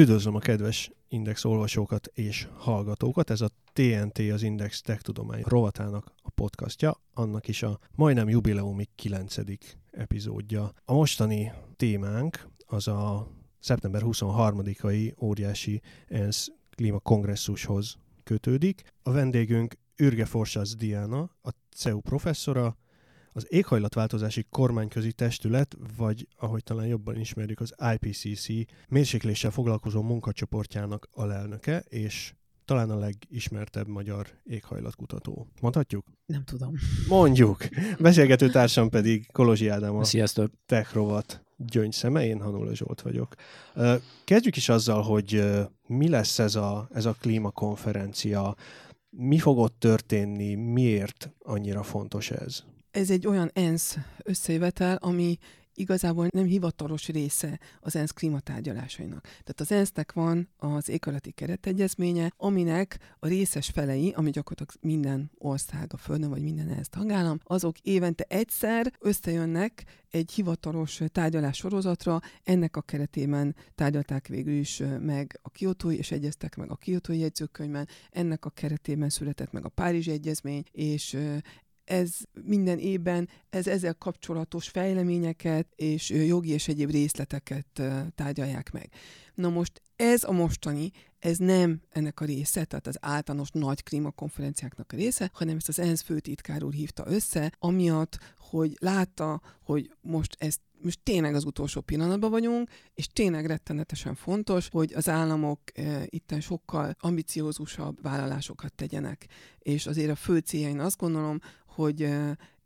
Üdvözlöm a kedves Index olvasókat és hallgatókat. Ez a TNT az Index Tech Tudomány rovatának a podcastja, annak is a majdnem jubileumi 9. epizódja. A mostani témánk az a szeptember 23-ai óriási ENSZ klímakongresszushoz kötődik. A vendégünk Ürge Forsas Diana, a CEU professzora, az éghajlatváltozási kormányközi testület, vagy ahogy talán jobban ismerjük, az IPCC mérsékléssel foglalkozó munkacsoportjának alelnöke, és talán a legismertebb magyar éghajlatkutató. Mondhatjuk? Nem tudom. Mondjuk. Beszélgető társam pedig Kolozsi Ádám a Sziasztok. Techrovat gyöngyszeme, én Hanula Zsolt vagyok. Kezdjük is azzal, hogy mi lesz ez a, ez a klímakonferencia, mi fog ott történni, miért annyira fontos ez? Ez egy olyan ENSZ összejövetel, ami igazából nem hivatalos része az ENSZ klímatárgyalásainak. Tehát az ENSZ-nek van az éghajlati keretegyezménye, aminek a részes felei, ami gyakorlatilag minden ország a Földön, vagy minden ENSZ tagállam, azok évente egyszer összejönnek egy hivatalos tárgyalás sorozatra, ennek a keretében tárgyalták végül is meg a kiotói, és egyeztek meg a kiotói jegyzőkönyvben, ennek a keretében született meg a Párizsi Egyezmény, és ez minden évben ez ezzel kapcsolatos fejleményeket és jogi és egyéb részleteket tárgyalják meg. Na most ez a mostani, ez nem ennek a része, tehát az általános nagy klímakonferenciáknak a része, hanem ezt az ENSZ főtitkár úr hívta össze, amiatt, hogy látta, hogy most ezt most tényleg az utolsó pillanatban vagyunk, és tényleg rettenetesen fontos, hogy az államok e, itten sokkal ambiciózusabb vállalásokat tegyenek. És azért a fő céljain azt gondolom, hogy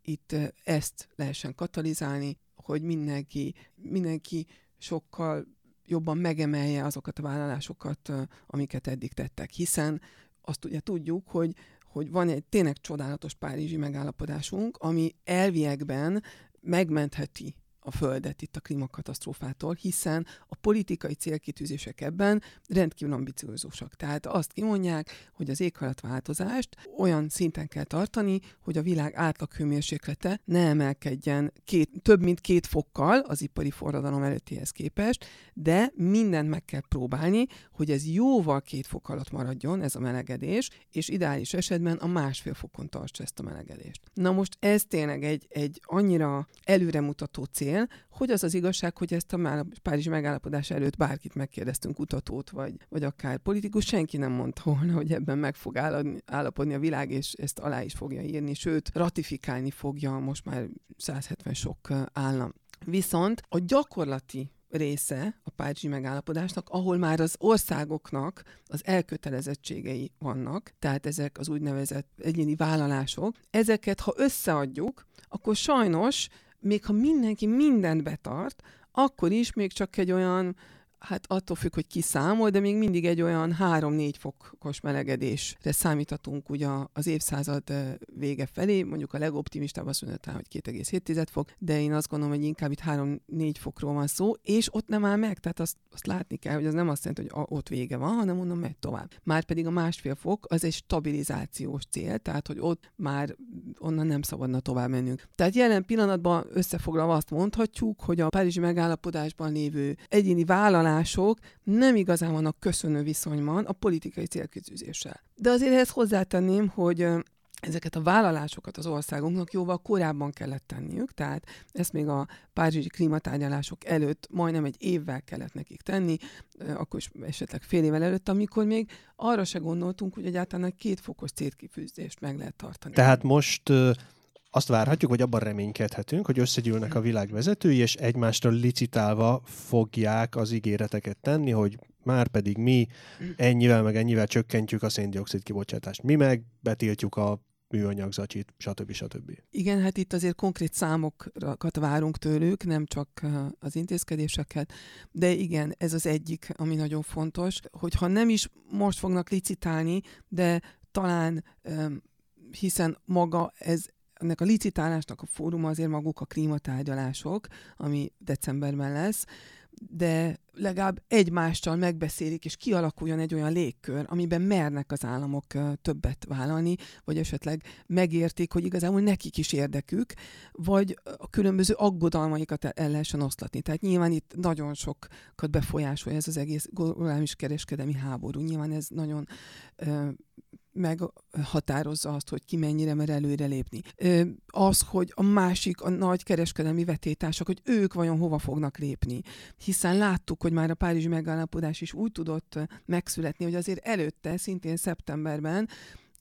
itt ezt lehessen katalizálni, hogy mindenki, mindenki sokkal jobban megemelje azokat a vállalásokat, amiket eddig tettek. Hiszen azt ugye tudjuk, hogy hogy van egy tényleg csodálatos párizsi megállapodásunk, ami elviekben megmentheti a Földet itt a klímakatasztrófától, hiszen a politikai célkitűzések ebben rendkívül ambiciózusak. Tehát azt kimondják, hogy az éghajlatváltozást olyan szinten kell tartani, hogy a világ átlag hőmérséklete ne emelkedjen két, több mint két fokkal az ipari forradalom előttihez képest, de mindent meg kell próbálni, hogy ez jóval két fok alatt maradjon, ez a melegedés, és ideális esetben a másfél fokon tartsa ezt a melegedést. Na most ez tényleg egy, egy annyira előremutató cél, cél, hogy az az igazság, hogy ezt a Párizsi megállapodás előtt bárkit megkérdeztünk, kutatót, vagy, vagy akár politikus, senki nem mondta volna, hogy ebben meg fog állapodni a világ, és ezt alá is fogja írni, sőt, ratifikálni fogja most már 170 sok állam. Viszont a gyakorlati része a Párizsi megállapodásnak, ahol már az országoknak az elkötelezettségei vannak, tehát ezek az úgynevezett egyéni vállalások, ezeket ha összeadjuk, akkor sajnos még ha mindenki mindent betart, akkor is még csak egy olyan hát attól függ, hogy ki számol, de még mindig egy olyan 3-4 fokos melegedésre számíthatunk ugye az évszázad vége felé, mondjuk a legoptimistább azt mondja, hogy 2,7 fok, de én azt gondolom, hogy inkább itt 3-4 fokról van szó, és ott nem áll meg, tehát azt, azt látni kell, hogy az nem azt jelenti, hogy ott vége van, hanem mondom, megy tovább. Már pedig a másfél fok az egy stabilizációs cél, tehát hogy ott már onnan nem szabadna tovább mennünk. Tehát jelen pillanatban összefoglalva azt mondhatjuk, hogy a Párizsi megállapodásban lévő egyéni vállalás vállalások nem igazán vannak köszönő viszonyban a politikai célkitűzéssel. De azért ehhez hozzátenném, hogy ezeket a vállalásokat az országunknak jóval korábban kellett tenniük, tehát ezt még a párizsi klímatárgyalások előtt majdnem egy évvel kellett nekik tenni, akkor is esetleg fél évvel előtt, amikor még arra se gondoltunk, hogy egyáltalán egy két fokos célkifűzést meg lehet tartani. Tehát most azt várhatjuk, hogy abban reménykedhetünk, hogy összegyűlnek a világ vezetői, és egymásra licitálva fogják az ígéreteket tenni, hogy már pedig mi ennyivel meg ennyivel csökkentjük a széndiokszid kibocsátást. Mi meg betiltjuk a műanyagzacsit, stb. stb. Igen, hát itt azért konkrét számokat várunk tőlük, nem csak az intézkedéseket, de igen, ez az egyik, ami nagyon fontos, hogyha nem is most fognak licitálni, de talán hiszen maga ez ennek a licitálásnak a fóruma azért maguk a klímatárgyalások, ami decemberben lesz, de legalább egymással megbeszélik, és kialakuljon egy olyan légkör, amiben mernek az államok többet vállalni, vagy esetleg megértik, hogy igazából nekik is érdekük, vagy a különböző aggodalmaikat el lehessen oszlatni. Tehát nyilván itt nagyon sokat befolyásolja ez az egész globális kereskedelmi háború. Nyilván ez nagyon meghatározza azt, hogy ki mennyire mer előre lépni. Az, hogy a másik, a nagy kereskedelmi vetétársak, hogy ők vajon hova fognak lépni. Hiszen láttuk, hogy már a Párizsi megállapodás is úgy tudott megszületni, hogy azért előtte, szintén szeptemberben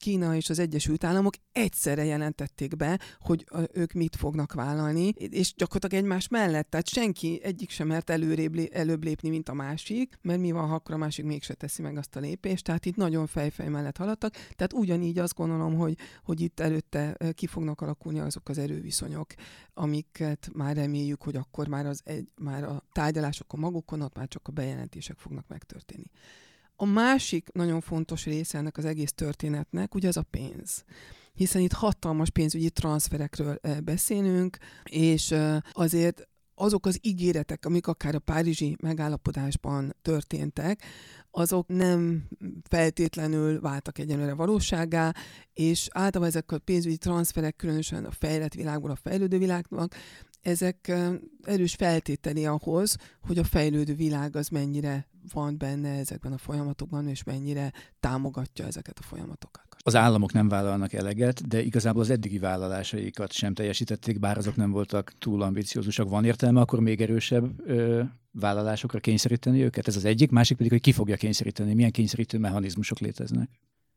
Kína és az Egyesült Államok egyszerre jelentették be, hogy ők mit fognak vállalni, és gyakorlatilag egymás mellett, tehát senki egyik sem mert előrébb, előbb lépni, mint a másik, mert mi van, ha akkor a másik mégse teszi meg azt a lépést, tehát itt nagyon fejfej mellett haladtak, tehát ugyanígy azt gondolom, hogy, hogy itt előtte ki fognak alakulni azok az erőviszonyok, amiket már reméljük, hogy akkor már, az egy, már a tárgyalásokon magukon, ott már csak a bejelentések fognak megtörténni. A másik nagyon fontos része ennek az egész történetnek, ugye az a pénz. Hiszen itt hatalmas pénzügyi transferekről beszélünk, és azért azok az ígéretek, amik akár a párizsi megállapodásban történtek, azok nem feltétlenül váltak egyenlőre valóságá, és általában ezek a pénzügyi transferek, különösen a fejlett világból a fejlődő világnak, ezek erős feltételi ahhoz, hogy a fejlődő világ az mennyire van benne ezekben a folyamatokban, és mennyire támogatja ezeket a folyamatokat. Az államok nem vállalnak eleget, de igazából az eddigi vállalásaikat sem teljesítették, bár azok nem voltak túl ambiciózusak. Van értelme akkor még erősebb ö, vállalásokra kényszeríteni őket? Ez az egyik, másik pedig, hogy ki fogja kényszeríteni, milyen kényszerítő mechanizmusok léteznek?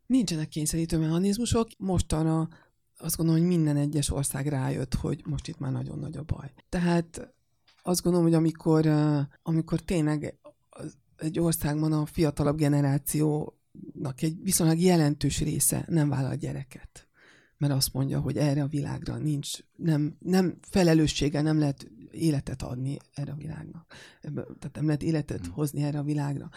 Nincsenek kényszerítő mechanizmusok. Mostanra azt gondolom, hogy minden egyes ország rájött, hogy most itt már nagyon nagy a baj. Tehát azt gondolom, hogy amikor, amikor tényleg egy országban a fiatalabb generációnak egy viszonylag jelentős része nem vállal gyereket, mert azt mondja, hogy erre a világra nincs, nem, nem felelősséggel nem lehet életet adni erre a világnak. Tehát nem lehet életet hmm. hozni erre a világra.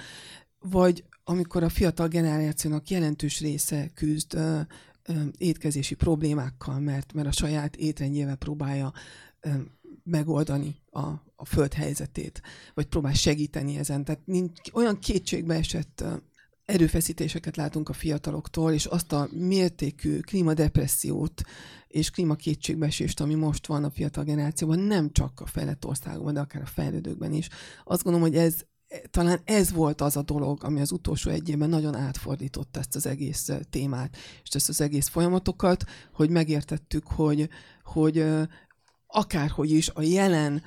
Vagy amikor a fiatal generációnak jelentős része küzd ö, ö, étkezési problémákkal, mert, mert a saját étrendjével próbálja ö, megoldani a, a föld helyzetét, vagy próbál segíteni ezen. Tehát nincs, olyan kétségbe esett erőfeszítéseket látunk a fiataloktól, és azt a mértékű klímadepressziót és klímakétségbeesést, ami most van a fiatal generációban, nem csak a fejlett országokban, de akár a fejlődőkben is. Azt gondolom, hogy ez talán ez volt az a dolog, ami az utolsó egy évben nagyon átfordította ezt az egész témát, és ezt az egész folyamatokat, hogy megértettük, hogy, hogy akárhogy is a jelen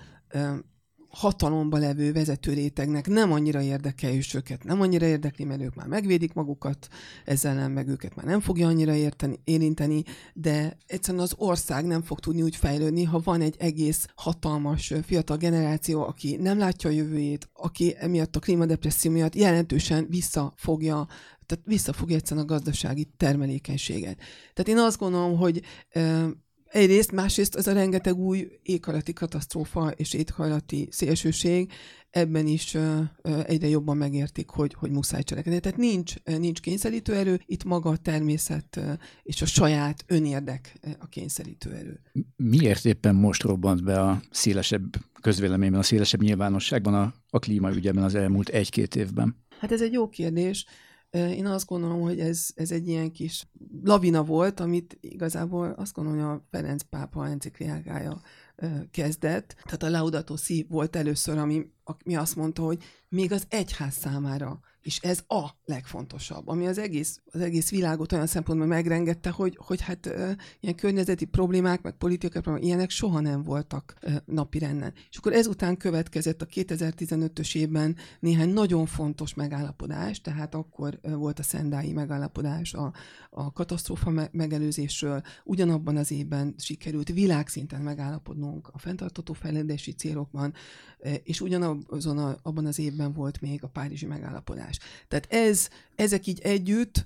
hatalomba levő vezető rétegnek nem annyira érdekel, és őket nem annyira érdekli, mert ők már megvédik magukat, ezzel nem, meg őket már nem fogja annyira érteni, érinteni, de egyszerűen az ország nem fog tudni úgy fejlődni, ha van egy egész hatalmas fiatal generáció, aki nem látja a jövőjét, aki emiatt a klímadepresszió miatt jelentősen visszafogja tehát visszafogja egyszerűen a gazdasági termelékenységet. Tehát én azt gondolom, hogy Egyrészt, másrészt az a rengeteg új éghajlati katasztrófa és éghajlati szélsőség, ebben is egyre jobban megértik, hogy, hogy muszáj cselekedni. Tehát nincs, nincs kényszerítő erő, itt maga a természet és a saját önérdek a kényszerítő erő. Miért éppen most robbant be a szélesebb közvéleményben, a szélesebb nyilvánosságban a, a klímaügyeben az elmúlt egy-két évben? Hát ez egy jó kérdés. Én azt gondolom, hogy ez, ez egy ilyen kis lavina volt, amit igazából azt gondolom, hogy a Ferenc pápa encikliágája kezdett. Tehát a Laudato Si volt először, ami, ami azt mondta, hogy még az egyház számára és ez a legfontosabb, ami az egész, az egész világot olyan szempontból megrengette, hogy, hogy hát e, ilyen környezeti problémák, meg politikai problémák, ilyenek soha nem voltak e, napirenden. És akkor ezután következett a 2015-ös évben néhány nagyon fontos megállapodás, tehát akkor volt a szendái megállapodás a, a katasztrófa me- megelőzésről, ugyanabban az évben sikerült világszinten megállapodnunk a fenntartató fejlődési célokban, e, és ugyanabban a, abban az évben volt még a Párizsi megállapodás más. Tehát ez, ezek így együtt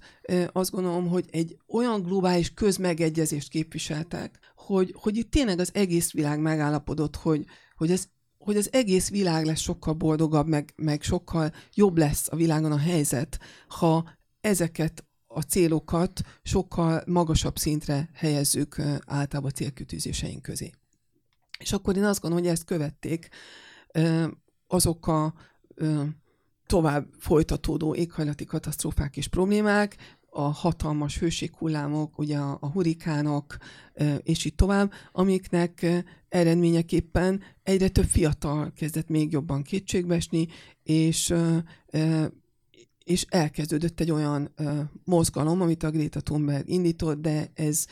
azt gondolom, hogy egy olyan globális közmegegyezést képviseltek, hogy, hogy itt tényleg az egész világ megállapodott, hogy, hogy ez hogy az egész világ lesz sokkal boldogabb, meg, meg sokkal jobb lesz a világon a helyzet, ha ezeket a célokat sokkal magasabb szintre helyezzük általában célkütőzéseink közé. És akkor én azt gondolom, hogy ezt követték azok a tovább folytatódó éghajlati katasztrófák és problémák, a hatalmas hőséghullámok, ugye a, a hurikánok, és így tovább, amiknek eredményeképpen egyre több fiatal kezdett még jobban kétségbeesni, és és elkezdődött egy olyan mozgalom, amit a Greta Thunberg indított, de ez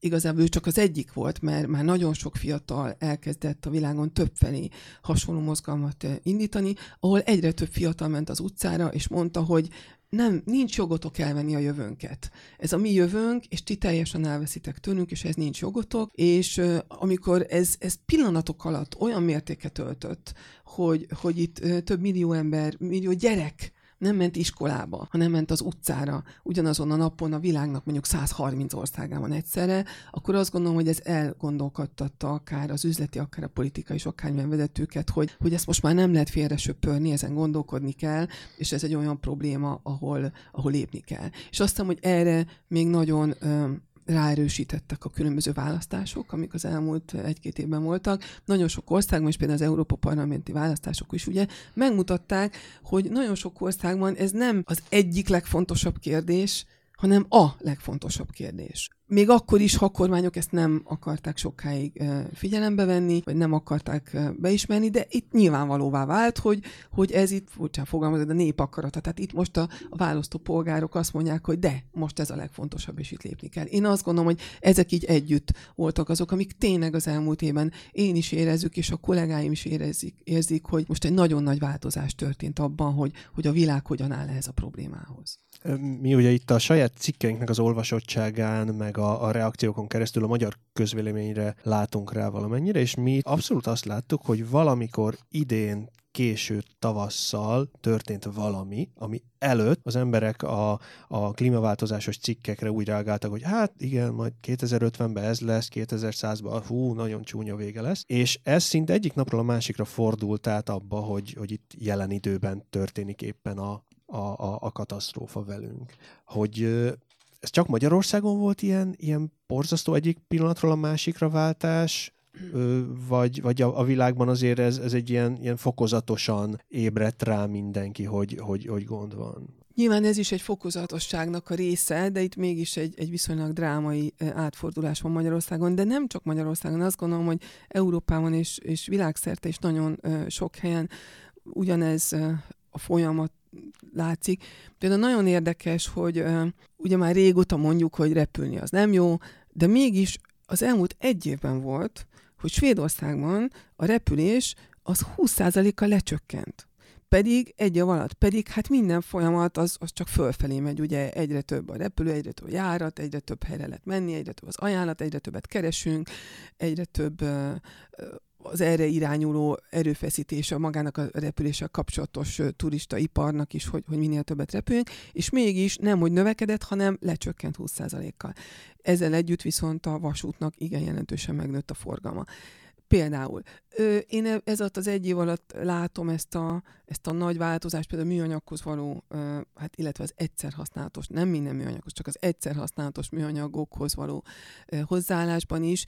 igazából ő csak az egyik volt, mert már nagyon sok fiatal elkezdett a világon többfelé hasonló mozgalmat indítani, ahol egyre több fiatal ment az utcára, és mondta, hogy nem, nincs jogotok elvenni a jövőnket. Ez a mi jövőnk, és ti teljesen elveszitek tőlünk, és ez nincs jogotok, és uh, amikor ez, ez pillanatok alatt olyan mértéket öltött, hogy, hogy itt uh, több millió ember, millió gyerek nem ment iskolába, hanem ment az utcára, ugyanazon a napon a világnak mondjuk 130 országában egyszerre, akkor azt gondolom, hogy ez elgondolkodtatta akár az üzleti, akár a politikai és akármilyen vezetőket, hogy, hogy ezt most már nem lehet félre söpörni, ezen gondolkodni kell, és ez egy olyan probléma, ahol, ahol lépni kell. És azt hiszem, hogy erre még nagyon ráerősítettek a különböző választások, amik az elmúlt egy-két évben voltak. Nagyon sok országban, és például az Európa Parlamenti választások is ugye megmutatták, hogy nagyon sok országban ez nem az egyik legfontosabb kérdés, hanem a legfontosabb kérdés még akkor is, ha a kormányok ezt nem akarták sokáig figyelembe venni, vagy nem akarták beismerni, de itt nyilvánvalóvá vált, hogy, hogy ez itt, furcsán fogalmazok, a nép akarata. Tehát itt most a, a választó polgárok azt mondják, hogy de, most ez a legfontosabb, és itt lépni kell. Én azt gondolom, hogy ezek így együtt voltak azok, amik tényleg az elmúlt évben én is érezzük, és a kollégáim is érezik, érzik, hogy most egy nagyon nagy változás történt abban, hogy, hogy a világ hogyan áll ehhez a problémához. Mi ugye itt a saját cikkeinknek az olvasottságán, meg a, a reakciókon keresztül a magyar közvéleményre látunk rá valamennyire, és mi abszolút azt láttuk, hogy valamikor idén késő tavasszal történt valami, ami előtt az emberek a, a klímaváltozásos cikkekre úgy reagáltak, hogy hát igen, majd 2050-ben ez lesz, 2100-ban hú, nagyon csúnya vége lesz, és ez szinte egyik napról a másikra fordult át abba, hogy, hogy itt jelen időben történik éppen a, a, a, a katasztrófa velünk. Hogy ez csak Magyarországon volt ilyen, ilyen borzasztó egyik pillanatról a másikra váltás, vagy, vagy a, a világban azért ez, ez egy ilyen, ilyen fokozatosan ébredt rá mindenki, hogy, hogy, hogy gond van. Nyilván ez is egy fokozatosságnak a része, de itt mégis egy, egy viszonylag drámai átfordulás van Magyarországon, de nem csak Magyarországon, azt gondolom, hogy Európában és, és világszerte is nagyon sok helyen ugyanez a folyamat látszik. Például nagyon érdekes, hogy ugye már régóta mondjuk, hogy repülni az nem jó, de mégis az elmúlt egy évben volt, hogy Svédországban a repülés az 20%-kal lecsökkent. Pedig egy év alatt, pedig hát minden folyamat az, az csak fölfelé megy, ugye egyre több a repülő, egyre több a járat, egyre több helyre lehet menni, egyre több az ajánlat, egyre többet keresünk, egyre több uh, az erre irányuló erőfeszítése magának a repüléssel kapcsolatos turistaiparnak is, hogy, hogy minél többet repüljünk, és mégis nem, hogy növekedett, hanem lecsökkent 20%-kal. Ezzel együtt viszont a vasútnak igen jelentősen megnőtt a forgalma. Például én e, ez az egy év alatt látom ezt a, ezt a nagy változást, például a műanyaghoz való, hát illetve az egyszer használatos, nem minden műanyaghoz, csak az egyszer használatos műanyagokhoz való hozzáállásban is.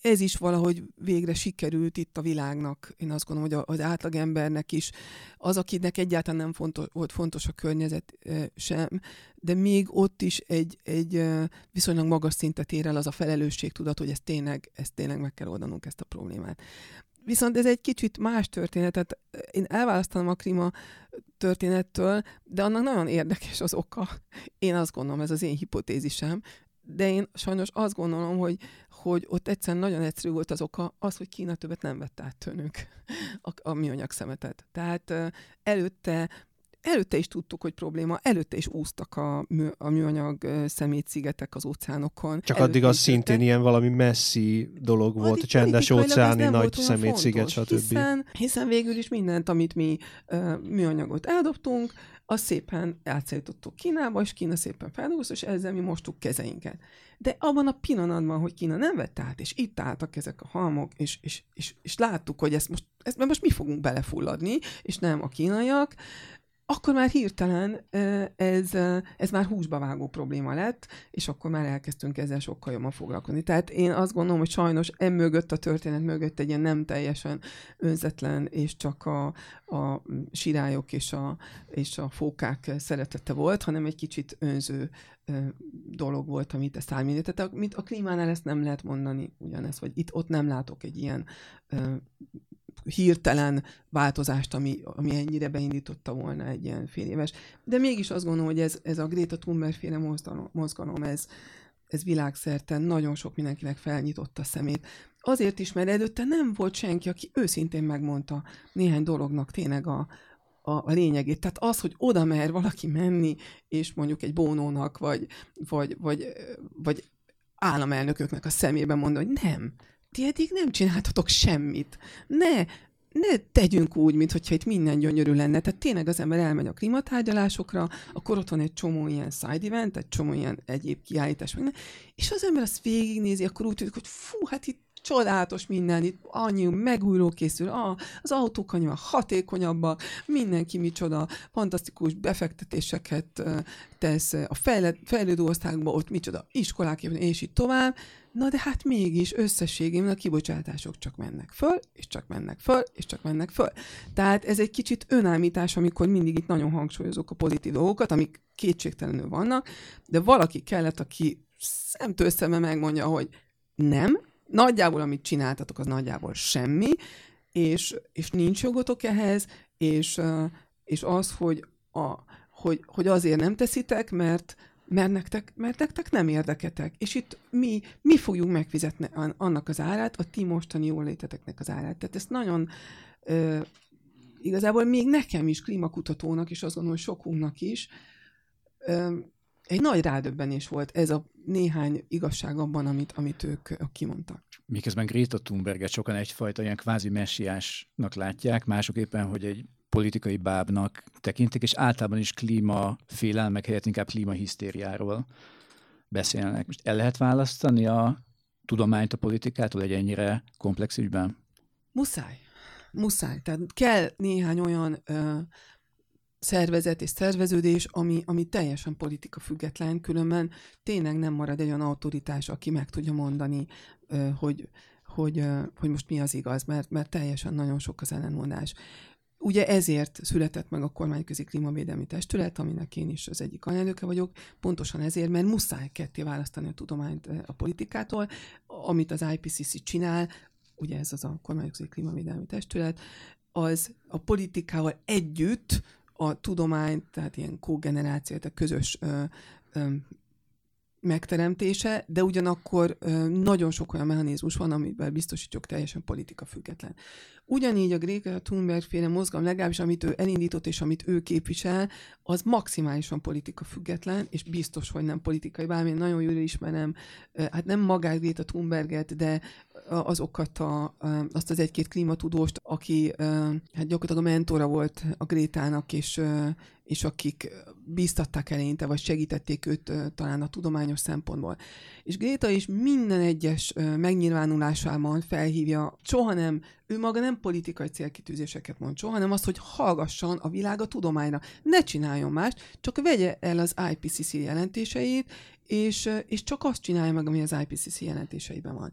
Ez is valahogy végre sikerült itt a világnak. Én azt gondolom, hogy az átlagembernek is, az, akinek egyáltalán nem fontos, volt fontos a környezet sem, de még ott is egy, egy viszonylag magas szintet ér el az a felelősségtudat, hogy ezt tényleg, ezt tényleg meg kell oldanunk ezt a problémát. Viszont ez egy kicsit más történetet. Én elválasztanom a klíma történettől, de annak nagyon érdekes az oka. Én azt gondolom, ez az én hipotézisem, de én sajnos azt gondolom, hogy, hogy ott egyszerűen nagyon egyszerű volt az oka, az, hogy Kína többet nem vett át tőlünk a, a műanyag szemetet. Tehát előtte előtte is tudtuk, hogy probléma, előtte is úsztak a, mű, a műanyag szemétszigetek az óceánokon. Csak előtte addig az szintén ilyen valami messzi dolog volt, addig csendes óceáni nagy szemétsziget, stb. Hiszen, hiszen végül is mindent, amit mi uh, műanyagot eldobtunk, azt szépen átszállítottuk Kínába, és Kína szépen feldolgozta, és ezzel mi mostuk kezeinket. De abban a pillanatban, hogy Kína nem vett át, és itt álltak ezek a halmok, és, és, és, és láttuk, hogy ezt most, ezt most mi fogunk belefulladni, és nem a kínaiak, akkor már hirtelen ez, ez már húsba vágó probléma lett, és akkor már elkezdtünk ezzel sokkal jobban foglalkozni. Tehát én azt gondolom, hogy sajnos emögött a történet mögött egy ilyen nem teljesen önzetlen, és csak a, a sirályok és a, és a fókák szeretete volt, hanem egy kicsit önző dolog volt, amit ezt Tehát mint a klímánál ezt nem lehet mondani ugyanezt, vagy itt ott nem látok egy ilyen hirtelen változást, ami, ami ennyire beindította volna egy ilyen fél éves. De mégis azt gondolom, hogy ez, ez a Greta Thunberg féle mozgalom, ez, ez világszerte nagyon sok mindenkinek felnyitotta a szemét. Azért is, mert előtte nem volt senki, aki őszintén megmondta néhány dolognak tényleg a, a, a lényegét. Tehát az, hogy oda mer valaki menni, és mondjuk egy bónónak, vagy, vagy, vagy, vagy államelnököknek a szemébe mondani, hogy nem, ti eddig nem csináltatok semmit. Ne, ne tegyünk úgy, mintha itt minden gyönyörű lenne. Tehát tényleg az ember elmegy a klimatárgyalásokra, akkor ott van egy csomó ilyen side event, egy csomó ilyen egyéb kiállítás, és az ember azt végignézi, akkor úgy tűnik, hogy fú, hát itt csodálatos minden, itt annyi megújuló készül, ah, az autók annyi hatékonyabbak, mindenki micsoda fantasztikus befektetéseket tesz a fejlődő országban, ott micsoda iskolák, és így tovább, Na de hát mégis összességében a kibocsátások csak mennek föl, és csak mennek föl, és csak mennek föl. Tehát ez egy kicsit önállítás, amikor mindig itt nagyon hangsúlyozok a pozitív dolgokat, amik kétségtelenül vannak, de valaki kellett, aki szemtől szembe megmondja, hogy nem, nagyjából amit csináltatok, az nagyjából semmi, és, és nincs jogotok ehhez, és, és az, hogy, a, hogy, hogy azért nem teszitek, mert, mert nektek, mert nektek nem érdeketek. És itt mi, mi fogjuk megfizetni annak az árát, a ti mostani jóléteteknek az árát. Tehát ezt nagyon ö, igazából még nekem is, klímakutatónak, és azt gondolom, hogy sokunknak is, ö, egy nagy rádöbbenés volt ez a néhány igazság abban, amit, amit ők kimondtak. Miközben Greta Thunberget sokan egyfajta ilyen kvázi messiásnak látják, mások éppen, hogy egy politikai bábnak tekintik, és általában is klímafélelmek helyett inkább klímahisztériáról beszélnek. Most el lehet választani a tudományt a politikától egy ennyire komplex ügyben? Muszáj. Muszáj. Tehát kell néhány olyan ö, szervezet és szerveződés, ami, ami teljesen politika független, különben tényleg nem marad egy olyan autoritás, aki meg tudja mondani, ö, hogy, hogy, hogy most mi az igaz, mert, mert teljesen nagyon sok az ellenmondás. Ugye ezért született meg a kormányközi klímavédelmi testület, aminek én is az egyik alelnöke vagyok, pontosan ezért, mert muszáj ketté választani a tudományt a politikától, amit az IPCC csinál, ugye ez az a kormányközi klímavédelmi testület, az a politikával együtt a tudományt, tehát ilyen kogeneráció, tehát közös ö, ö, megteremtése, de ugyanakkor nagyon sok olyan mechanizmus van, amivel biztosítjuk teljesen politika független. Ugyanígy a Greta Thunberg féle mozgalom, legalábbis amit ő elindított és amit ő képvisel, az maximálisan politika független, és biztos, hogy nem politikai, bármi nagyon jól ismerem, hát nem magát Greta Thunberget, de azokat a, azt az egy-két klímatudóst, aki hát gyakorlatilag a mentora volt a Grétának, és, és akik bíztatták eleinte, vagy segítették őt talán a tudományos szempontból. És Gréta is minden egyes megnyilvánulásában felhívja, soha nem, ő maga nem politikai célkitűzéseket mond soha, hanem azt, hogy hallgasson a világ a tudományra. Ne csináljon más, csak vegye el az IPCC jelentéseit, és, és csak azt csinálja meg, ami az IPCC jelentéseiben van.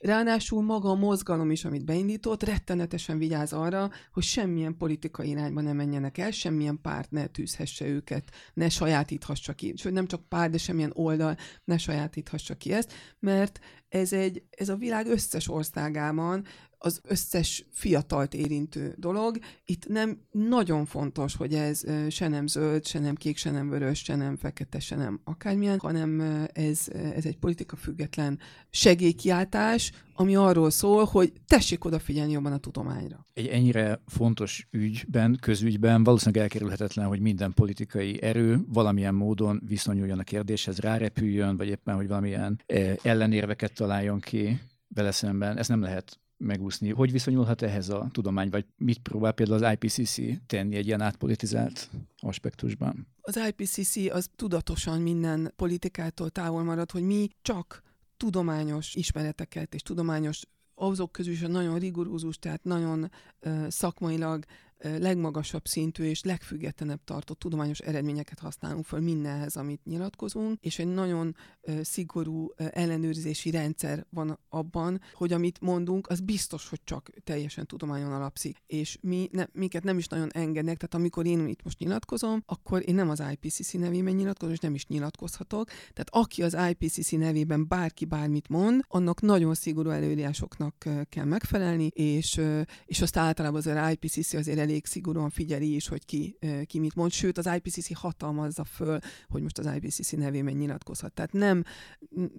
Ráadásul maga a mozgalom is, amit beindított, rettenetesen vigyáz arra, hogy semmilyen politikai irányba ne menjenek el, semmilyen párt ne tűzhesse őket, ne sajátíthassa ki, sőt nem csak párt, de semmilyen oldal ne sajátíthassa ki ezt, mert ez, egy, ez a világ összes országában az összes fiatalt érintő dolog. Itt nem nagyon fontos, hogy ez se nem zöld, se nem kék, se nem vörös, se nem fekete, se nem akármilyen, hanem ez, ez egy politika független segélykiáltás, ami arról szól, hogy tessék odafigyelni jobban a tudományra. Egy ennyire fontos ügyben, közügyben valószínűleg elkerülhetetlen, hogy minden politikai erő valamilyen módon viszonyuljon a kérdéshez, rárepüljön, vagy éppen, hogy valamilyen ellenérveket találjon ki vele szemben. Ez nem lehet megúszni. Hogy viszonyulhat ehhez a tudomány, vagy mit próbál például az IPCC tenni egy ilyen átpolitizált aspektusban? Az IPCC az tudatosan minden politikától távol marad, hogy mi csak tudományos ismereteket és tudományos azok közül is a nagyon rigorózus, tehát nagyon uh, szakmailag legmagasabb szintű és legfüggetlenebb tartott tudományos eredményeket használunk föl mindenhez, amit nyilatkozunk, és egy nagyon szigorú ellenőrzési rendszer van abban, hogy amit mondunk, az biztos, hogy csak teljesen tudományon alapszik. És mi ne, minket nem is nagyon engednek, tehát amikor én itt most nyilatkozom, akkor én nem az IPCC nevében nyilatkozom, és nem is nyilatkozhatok. Tehát aki az IPCC nevében bárki bármit mond, annak nagyon szigorú előírásoknak kell megfelelni, és, és azt általában az IPCC azért elég szigorúan figyeli is, hogy ki, ki mit mond, sőt az IPCC hatalmazza föl, hogy most az IPCC nevében nyilatkozhat. Tehát nem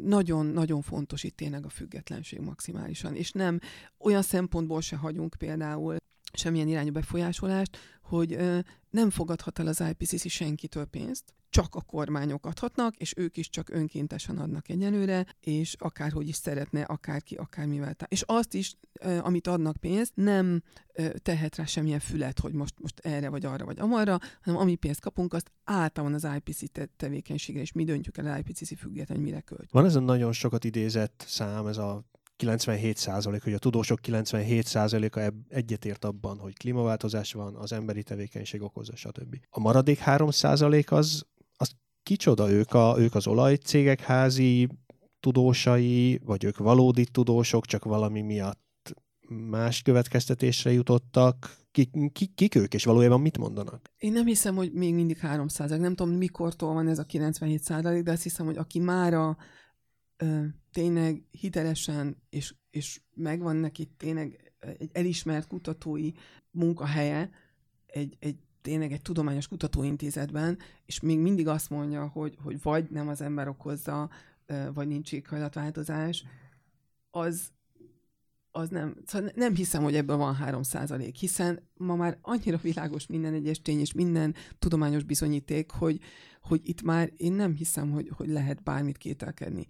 nagyon-nagyon fontos itt tényleg a függetlenség maximálisan, és nem olyan szempontból se hagyunk például semmilyen irányú befolyásolást, hogy nem fogadhat el az IPCC senkitől pénzt, csak a kormányok adhatnak, és ők is csak önkéntesen adnak egyelőre, és akárhogy is szeretne, akárki, akármivel. Tá- és azt is, amit adnak pénzt, nem tehet rá semmilyen fület, hogy most, most erre vagy arra vagy amarra, hanem ami pénzt kapunk, azt általában az IPC te- tevékenységre, és mi döntjük el az IPCC függetlenül, mire költ. Van ez a nagyon sokat idézett szám, ez a 97 százalék, hogy a tudósok 97 százaléka egyetért abban, hogy klímaváltozás van, az emberi tevékenység okozza, stb. A maradék 3 százalék az, az kicsoda ők, a, ők az olajcégek házi tudósai, vagy ők valódi tudósok, csak valami miatt más következtetésre jutottak, ki, ki, kik ők, és valójában mit mondanak? Én nem hiszem, hogy még mindig 3 százalék. Nem tudom, mikortól van ez a 97 százalék, de azt hiszem, hogy aki mára ö, tényleg hitelesen, és, és megvan neki tényleg egy elismert kutatói munkahelye, egy, egy tényleg egy tudományos kutatóintézetben, és még mindig azt mondja, hogy, hogy vagy nem az ember okozza, vagy nincs éghajlatváltozás, az, az nem, szóval nem hiszem, hogy ebből van 3 százalék, hiszen ma már annyira világos minden egyes tény és minden tudományos bizonyíték, hogy, hogy itt már én nem hiszem, hogy, hogy lehet bármit kételkedni.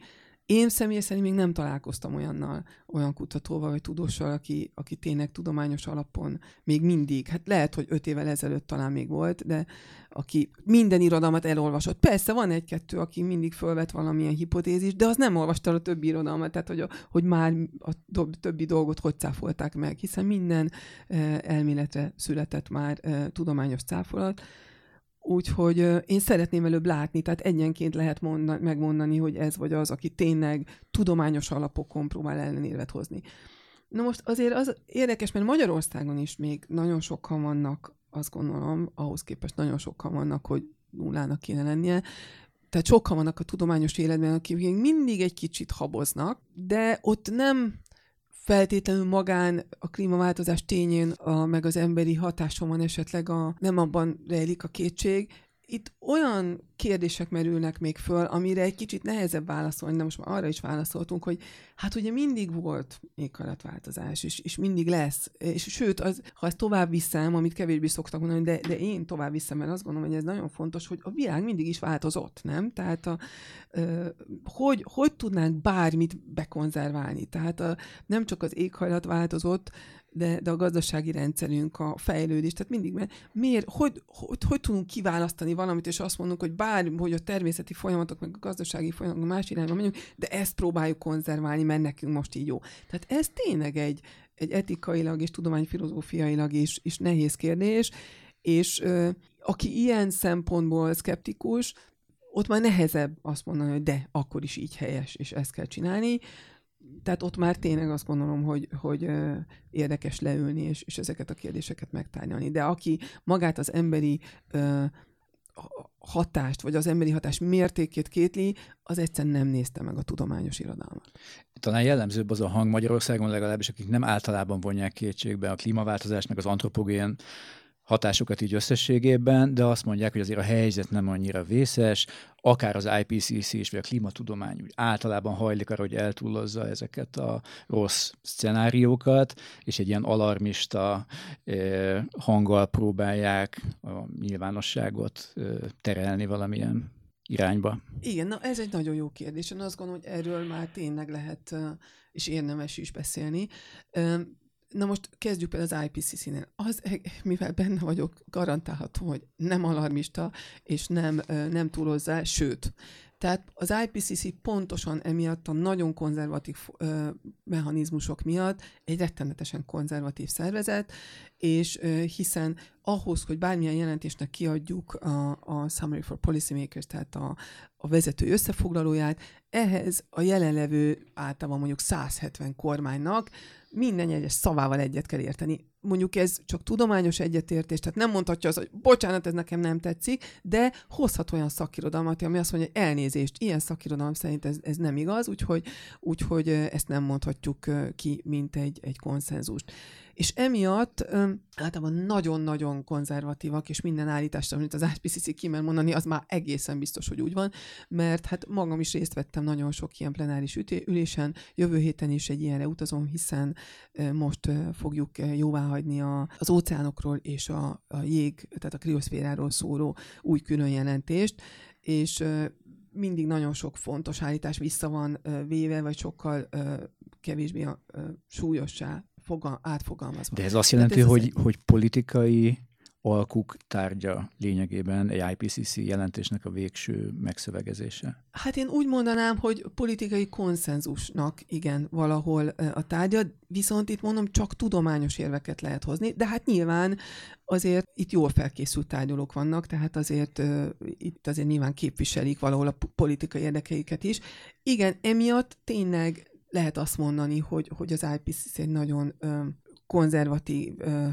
Én személy szerint még nem találkoztam olyannal, olyan kutatóval vagy tudóssal, aki, aki tényleg tudományos alapon még mindig, hát lehet, hogy öt évvel ezelőtt talán még volt, de aki minden irodalmat elolvasott. Persze van egy-kettő, aki mindig fölvet valamilyen hipotézis, de az nem olvasta a többi irodalmat, tehát hogy, a, hogy már a többi dolgot hogy cáfolták meg, hiszen minden eh, elméletre született már eh, tudományos cáfolat. Úgyhogy én szeretném előbb látni, tehát egyenként lehet mondani, megmondani, hogy ez vagy az, aki tényleg tudományos alapokon próbál ellenérvet hozni. Na most azért az érdekes, mert Magyarországon is még nagyon sokan vannak, azt gondolom, ahhoz képest nagyon sokan vannak, hogy nullának kéne lennie, tehát sokan vannak a tudományos életben, akik még mindig egy kicsit haboznak, de ott nem feltétlenül magán a klímaváltozás tényén, a, meg az emberi hatáson van esetleg a, nem abban rejlik a kétség, itt olyan kérdések merülnek még föl, amire egy kicsit nehezebb válaszolni, de most már arra is válaszoltunk, hogy hát ugye mindig volt éghajlatváltozás, és, és mindig lesz. És sőt, az, ha ezt tovább viszem, amit kevésbé szoktak mondani, de, de én tovább viszem, mert azt gondolom, hogy ez nagyon fontos, hogy a világ mindig is változott, nem? Tehát a, hogy, hogy tudnánk bármit bekonzerválni? Tehát a, nem csak az éghajlat változott, de, de a gazdasági rendszerünk, a fejlődés, tehát mindig, mert miért, hogy, hogy, hogy tudunk kiválasztani valamit, és azt mondunk, hogy bár, hogy a természeti folyamatok, meg a gazdasági folyamatok más irányba megyünk, de ezt próbáljuk konzerválni, mert nekünk most így jó. Tehát ez tényleg egy, egy etikailag és tudományfilozófiailag is, is nehéz kérdés, és ö, aki ilyen szempontból szkeptikus, ott már nehezebb azt mondani, hogy de, akkor is így helyes, és ezt kell csinálni tehát ott már tényleg azt gondolom, hogy, hogy érdekes leülni, és, és ezeket a kérdéseket megtárgyalni. De aki magát az emberi hatást, vagy az emberi hatás mértékét kétli, az egyszerűen nem nézte meg a tudományos irodalmat. Talán jellemzőbb az a hang Magyarországon legalábbis, akik nem általában vonják kétségbe a klímaváltozást, meg az antropogén hatásokat így összességében, de azt mondják, hogy azért a helyzet nem annyira vészes, akár az IPCC is, vagy a klímatudomány úgy általában hajlik arra, hogy eltúllozza ezeket a rossz szenáriókat, és egy ilyen alarmista eh, hanggal próbálják a nyilvánosságot terelni valamilyen irányba. Igen, na ez egy nagyon jó kérdés. Én azt gondolom, hogy erről már tényleg lehet és érdemes is beszélni. Na most kezdjük el az IPCC-nél. Az, mivel benne vagyok, garantálhatom, hogy nem alarmista, és nem, nem túlozzá, sőt, Tehát az IPCC pontosan emiatt a nagyon konzervatív mechanizmusok miatt egy rettenetesen konzervatív szervezet, és hiszen ahhoz, hogy bármilyen jelentésnek kiadjuk a, a Summary for Policymakers, tehát a, a vezető összefoglalóját, ehhez a jelenlevő általában mondjuk 170 kormánynak minden egyes szavával egyet kell érteni. Mondjuk ez csak tudományos egyetértés, tehát nem mondhatja az, hogy bocsánat, ez nekem nem tetszik, de hozhat olyan szakirodalmat, ami azt mondja, hogy elnézést, ilyen szakirodalom szerint ez, ez nem igaz, úgyhogy, úgyhogy ezt nem mondhatjuk ki, mint egy, egy konszenzust. És emiatt általában nagyon-nagyon konzervatívak, és minden állítást, amit az IPCC kimer mondani, az már egészen biztos, hogy úgy van, mert hát magam is részt vettem nagyon sok ilyen plenáris ülésen, jövő héten is egy ilyenre utazom, hiszen most fogjuk jóváhagyni a, az óceánokról és a, a jég, tehát a krioszféráról szóló új külön jelentést, és mindig nagyon sok fontos állítás vissza van véve, vagy sokkal kevésbé súlyossá fogal, átfogalmazva. De ez azt jelenti, ez hogy, egy... hogy politikai alkuk tárgya lényegében egy IPCC jelentésnek a végső megszövegezése? Hát én úgy mondanám, hogy politikai konszenzusnak igen valahol a tárgya, viszont itt mondom, csak tudományos érveket lehet hozni, de hát nyilván azért itt jól felkészült tárgyalók vannak, tehát azért uh, itt azért nyilván képviselik valahol a politikai érdekeiket is. Igen, emiatt tényleg lehet azt mondani, hogy, hogy az IPCC egy nagyon ö, konzervatív ö,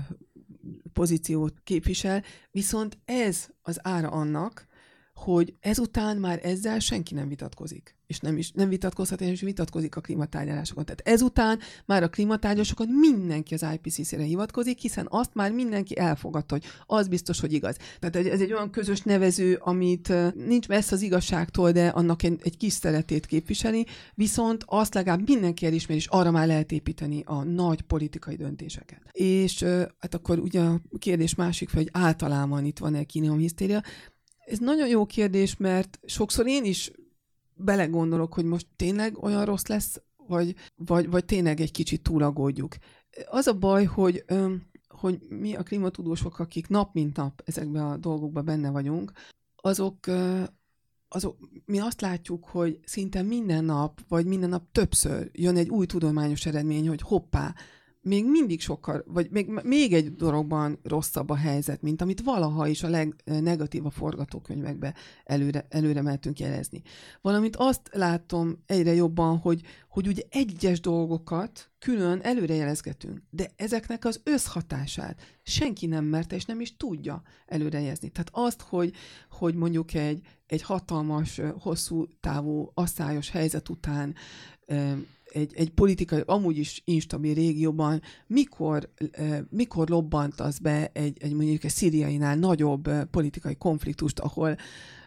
pozíciót képvisel, viszont ez az ára annak, hogy ezután már ezzel senki nem vitatkozik és nem is nem vitatkozhat, és vitatkozik a klímatárgyalásokon. Tehát ezután már a klímatárgyalásokon mindenki az IPCC-re hivatkozik, hiszen azt már mindenki elfogadta, hogy az biztos, hogy igaz. Tehát ez egy olyan közös nevező, amit nincs messze az igazságtól, de annak egy, egy kis szeretét képviseli, viszont azt legalább mindenki elismer, és arra már lehet építeni a nagy politikai döntéseket. És hát akkor ugye a kérdés másik hogy általában itt van-e hisztéria. Ez nagyon jó kérdés, mert sokszor én is belegondolok, hogy most tényleg olyan rossz lesz, vagy, vagy, vagy tényleg egy kicsit túlagódjuk. Az a baj, hogy, hogy mi a klimatudósok, akik nap mint nap ezekben a dolgokban benne vagyunk, azok, azok, mi azt látjuk, hogy szinte minden nap, vagy minden nap többször jön egy új tudományos eredmény, hogy hoppá, még mindig sokkal, vagy még, még egy dologban rosszabb a helyzet, mint amit valaha is a legnegatívabb forgatókönyvekbe előre, előre mehetünk jelezni. Valamint azt látom egyre jobban, hogy, hogy ugye egyes dolgokat külön előrejelezgetünk, de ezeknek az összhatását senki nem merte és nem is tudja előrejelezni. Tehát azt, hogy, hogy mondjuk egy, egy hatalmas, hosszú távú, asszályos helyzet után egy, egy politikai, amúgy is instabil régióban, mikor, mikor lobbant az be egy, egy mondjuk egy szíriainál nagyobb politikai konfliktust, ahol,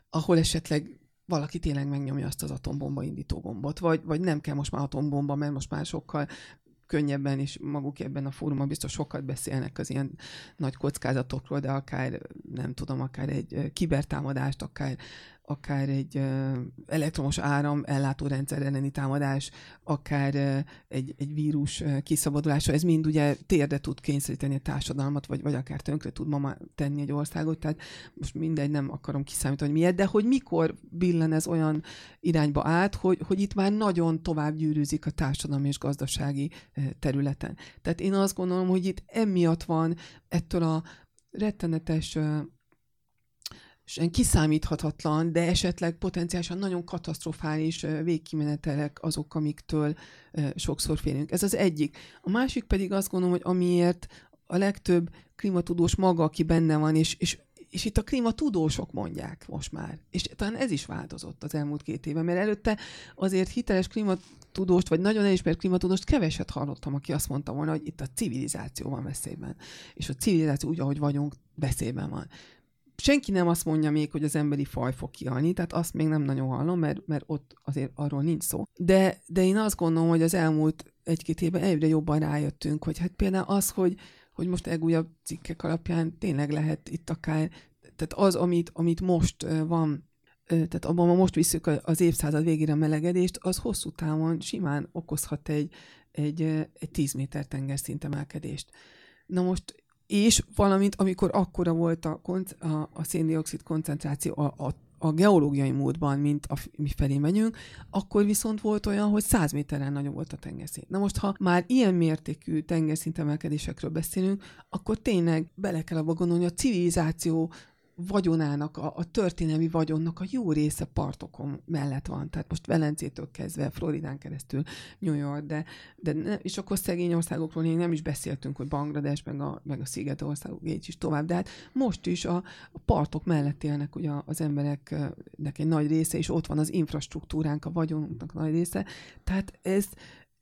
ahol esetleg valaki tényleg megnyomja azt az atombomba indító gombot, vagy, vagy nem kell most már atombomba, mert most már sokkal könnyebben, és maguk ebben a fórumon biztos sokat beszélnek az ilyen nagy kockázatokról, de akár, nem tudom, akár egy kibertámadást, akár akár egy elektromos áram ellátórendszer elleni támadás, akár egy, egy vírus kiszabadulása, ez mind ugye térde tud kényszeríteni a társadalmat, vagy, vagy akár tönkre tud ma tenni egy országot, tehát most mindegy, nem akarom kiszámítani, hogy miért, de hogy mikor billen ez olyan irányba át, hogy, hogy itt már nagyon tovább gyűrűzik a társadalmi és gazdasági területen. Tehát én azt gondolom, hogy itt emiatt van ettől a rettenetes kiszámíthatatlan, de esetleg potenciálisan nagyon katasztrofális végkimenetelek azok, amiktől sokszor félünk. Ez az egyik. A másik pedig azt gondolom, hogy amiért a legtöbb klimatudós maga, aki benne van, és, és és itt a klímatudósok mondják most már. És talán ez is változott az elmúlt két évben, mert előtte azért hiteles klímatudóst, vagy nagyon elismert klímatudóst keveset hallottam, aki azt mondta volna, hogy itt a civilizáció van veszélyben. És a civilizáció úgy, ahogy vagyunk, veszélyben van senki nem azt mondja még, hogy az emberi faj fog kihalni, tehát azt még nem nagyon hallom, mert, mert ott azért arról nincs szó. De, de én azt gondolom, hogy az elmúlt egy-két évben egyre jobban rájöttünk, hogy hát például az, hogy, hogy most legújabb cikkek alapján tényleg lehet itt akár, tehát az, amit, amit most van tehát abban most visszük az évszázad végére a melegedést, az hosszú távon simán okozhat egy, egy, egy 10 méter tengerszint emelkedést. Na most és valamint amikor akkora volt a, a, a széndiokszid koncentráció a, a, a geológiai módban, mint a, mi felé megyünk, akkor viszont volt olyan, hogy 100 méteren nagyobb volt a tengerszint. Na most, ha már ilyen mértékű tengerszint emelkedésekről beszélünk, akkor tényleg bele kell abba gondolni, a civilizáció vagyonának, a, a történelmi vagyonnak a jó része partokon mellett van. Tehát most Velencétől kezdve, Floridán keresztül, New York, de, de ne, és akkor szegény országokról még nem is beszéltünk, hogy Banglades, meg a, meg a sziget országok, így is tovább. De hát most is a, a partok mellett élnek ugye az embereknek egy nagy része, és ott van az infrastruktúránk, a vagyonunknak nagy része. Tehát ez,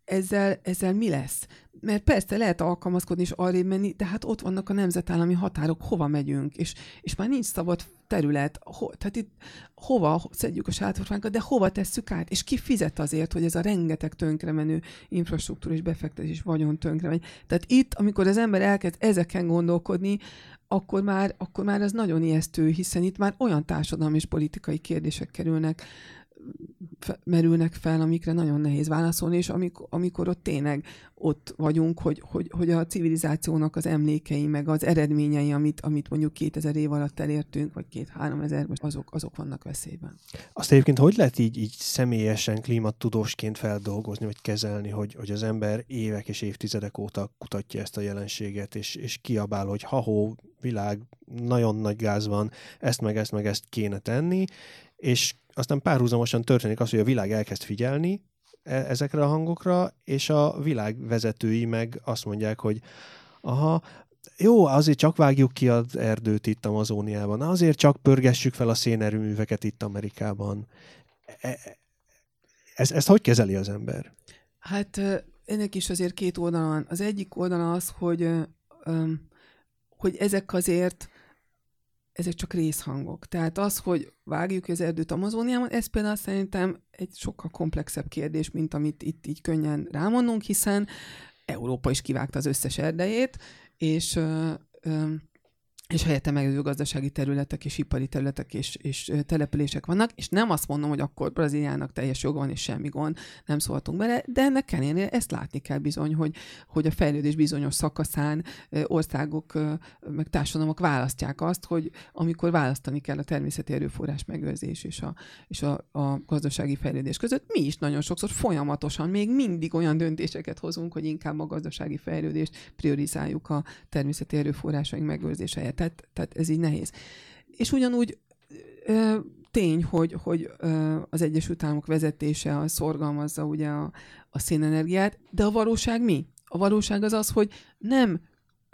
ezzel, ezzel mi lesz? Mert persze lehet alkalmazkodni és arrébb menni, de hát ott vannak a nemzetállami határok, hova megyünk, és, és már nincs szabad terület, ho, tehát itt hova szedjük a sátorfánkat, de hova tesszük át, és ki fizet azért, hogy ez a rengeteg tönkremenő infrastruktúra és befektetés vagyon tönkre megy. Tehát itt, amikor az ember elkezd ezeken gondolkodni, akkor már, akkor már ez nagyon ijesztő, hiszen itt már olyan társadalmi és politikai kérdések kerülnek merülnek fel, amikre nagyon nehéz válaszolni, és amikor, amikor ott tényleg ott vagyunk, hogy, hogy, hogy a civilizációnak az emlékei, meg az eredményei, amit, amit mondjuk 2000 év alatt elértünk, vagy két-három ezer, most azok, azok vannak veszélyben. Azt egyébként hogy lehet így, így személyesen klímatudósként feldolgozni, vagy kezelni, hogy, hogy az ember évek és évtizedek óta kutatja ezt a jelenséget, és, és kiabál, hogy ha világ, nagyon nagy gáz van, ezt meg ezt meg ezt kéne tenni, és aztán párhuzamosan történik az, hogy a világ elkezd figyelni e- ezekre a hangokra, és a világ vezetői meg azt mondják, hogy aha, jó, azért csak vágjuk ki az erdőt itt Amazóniában, azért csak pörgessük fel a szénerőműveket itt Amerikában. E- ez, ezt hogy kezeli az ember? Hát ennek is azért két oldala van. Az egyik oldala az, hogy, hogy ezek azért ezek csak részhangok. Tehát az, hogy vágjuk az erdőt Amazóniában, ez például szerintem egy sokkal komplexebb kérdés, mint amit itt így könnyen rámondunk, hiszen Európa is kivágta az összes erdejét, és ö, ö, és helyette gazdasági területek és ipari területek és, és települések vannak, és nem azt mondom, hogy akkor Brazíliának teljes joga van és semmi gond, nem szóltunk bele, de ennek ellenére ezt látni kell bizony, hogy, hogy a fejlődés bizonyos szakaszán országok meg társadalmak választják azt, hogy amikor választani kell a természeti erőforrás megőrzés és a, és a, a gazdasági fejlődés között, mi is nagyon sokszor folyamatosan még mindig olyan döntéseket hozunk, hogy inkább a gazdasági fejlődést priorizáljuk a természeti erőforrásaink megőrzése tehát, tehát ez így nehéz. És ugyanúgy ö, tény, hogy, hogy ö, az Egyesült Államok vezetése a szorgalmazza ugye a, a szénenergiát, de a valóság mi? A valóság az az, hogy nem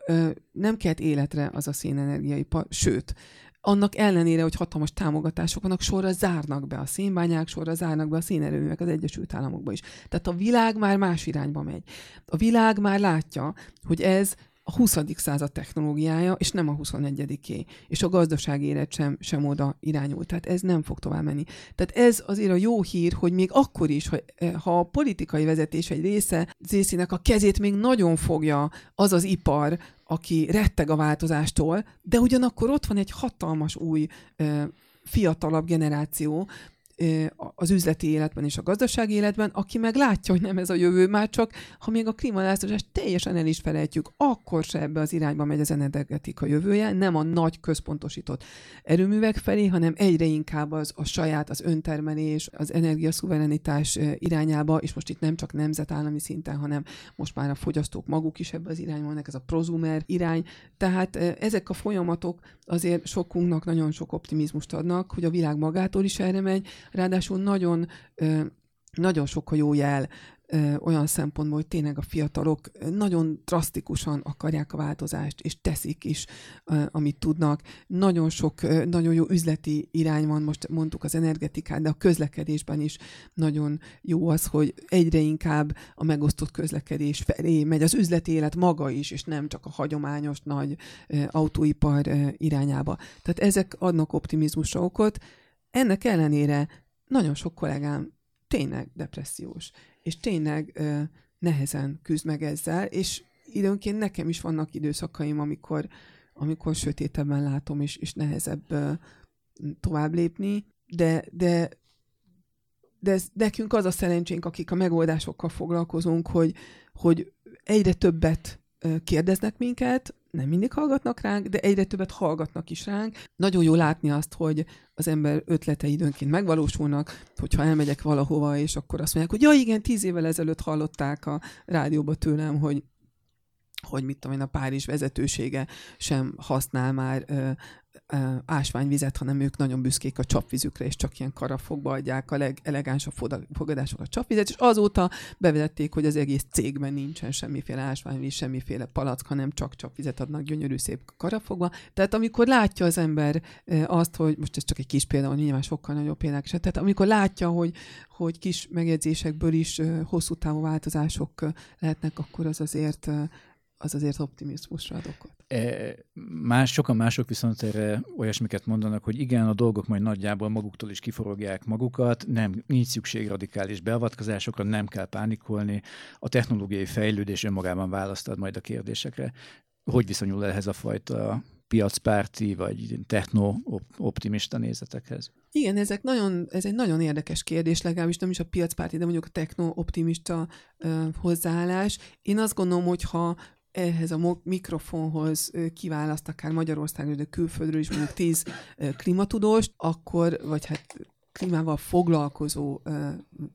ö, nem kelt életre az a szénenergiaipar, sőt, annak ellenére, hogy hatalmas támogatások vannak, sorra zárnak be a szénbányák, sorra zárnak be a szénerőművek az Egyesült Államokba is. Tehát a világ már más irányba megy. A világ már látja, hogy ez a 20. század technológiája, és nem a 21 És a gazdasági élet sem, sem oda irányul. Tehát ez nem fog tovább menni. Tehát ez azért a jó hír, hogy még akkor is, hogy, eh, ha a politikai vezetés egy része Zészinek a kezét még nagyon fogja az az ipar, aki retteg a változástól, de ugyanakkor ott van egy hatalmas új eh, fiatalabb generáció, az üzleti életben és a gazdasági életben, aki meg látja, hogy nem ez a jövő, már csak ha még a klímaváltozást teljesen el is felejtjük, akkor se ebbe az irányba megy az energetika jövője, nem a nagy központosított erőművek felé, hanem egyre inkább az a saját, az öntermelés, az energiaszuverenitás irányába, és most itt nem csak nemzetállami szinten, hanem most már a fogyasztók maguk is ebbe az irányba vannak, ez a prozumer irány. Tehát ezek a folyamatok azért sokunknak nagyon sok optimizmust adnak, hogy a világ magától is erre megy, Ráadásul nagyon, nagyon sok a jó jel olyan szempontból, hogy tényleg a fiatalok nagyon drasztikusan akarják a változást, és teszik is, amit tudnak. Nagyon sok, nagyon jó üzleti irány van, most mondtuk az energetikát, de a közlekedésben is nagyon jó az, hogy egyre inkább a megosztott közlekedés felé megy az üzleti élet maga is, és nem csak a hagyományos nagy autóipar irányába. Tehát ezek adnak optimizmusra okot, ennek ellenére nagyon sok kollégám tényleg depressziós, és tényleg ö, nehezen küzd meg ezzel, és időnként nekem is vannak időszakaim, amikor, amikor sötétebben látom, és, és nehezebb ö, tovább lépni, de, de, de ez, nekünk az a szerencsénk, akik a megoldásokkal foglalkozunk, hogy, hogy egyre többet kérdeznek minket, nem mindig hallgatnak ránk, de egyre többet hallgatnak is ránk. Nagyon jó látni azt, hogy az ember ötletei időnként megvalósulnak, hogyha elmegyek valahova, és akkor azt mondják, hogy ja igen, tíz évvel ezelőtt hallották a rádióba tőlem, hogy hogy mit tudom én, a Párizs vezetősége sem használ már ö, ásványvizet, hanem ők nagyon büszkék a csapvízükre, és csak ilyen karafokba adják a legelegánsabb fogadásokra a csapvizet, és azóta bevezették, hogy az egész cégben nincsen semmiféle ásványvíz, semmiféle palack, hanem csak csapvizet adnak gyönyörű szép karafokba. Tehát amikor látja az ember azt, hogy most ez csak egy kis példa, nyilván sokkal nagyobb példák is, tehát amikor látja, hogy, hogy kis megjegyzésekből is hosszú távú változások lehetnek, akkor az azért az azért optimizmusra ad okot. E, más, sokan mások viszont erre olyasmiket mondanak, hogy igen, a dolgok majd nagyjából maguktól is kiforogják magukat, nem, nincs szükség radikális beavatkozásokra, nem kell pánikolni, a technológiai fejlődés önmagában választad majd a kérdésekre. Hogy viszonyul ehhez a fajta piacpárti vagy techno-optimista nézetekhez? Igen, ezek nagyon, ez egy nagyon érdekes kérdés, legalábbis nem is a piacpárti, de mondjuk a techno-optimista uh, hozzáállás. Én azt gondolom, hogy ha ehhez a mikrofonhoz kiválaszt akár Magyarországról, de külföldről is mondjuk tíz klimatudóst, akkor, vagy hát klímával foglalkozó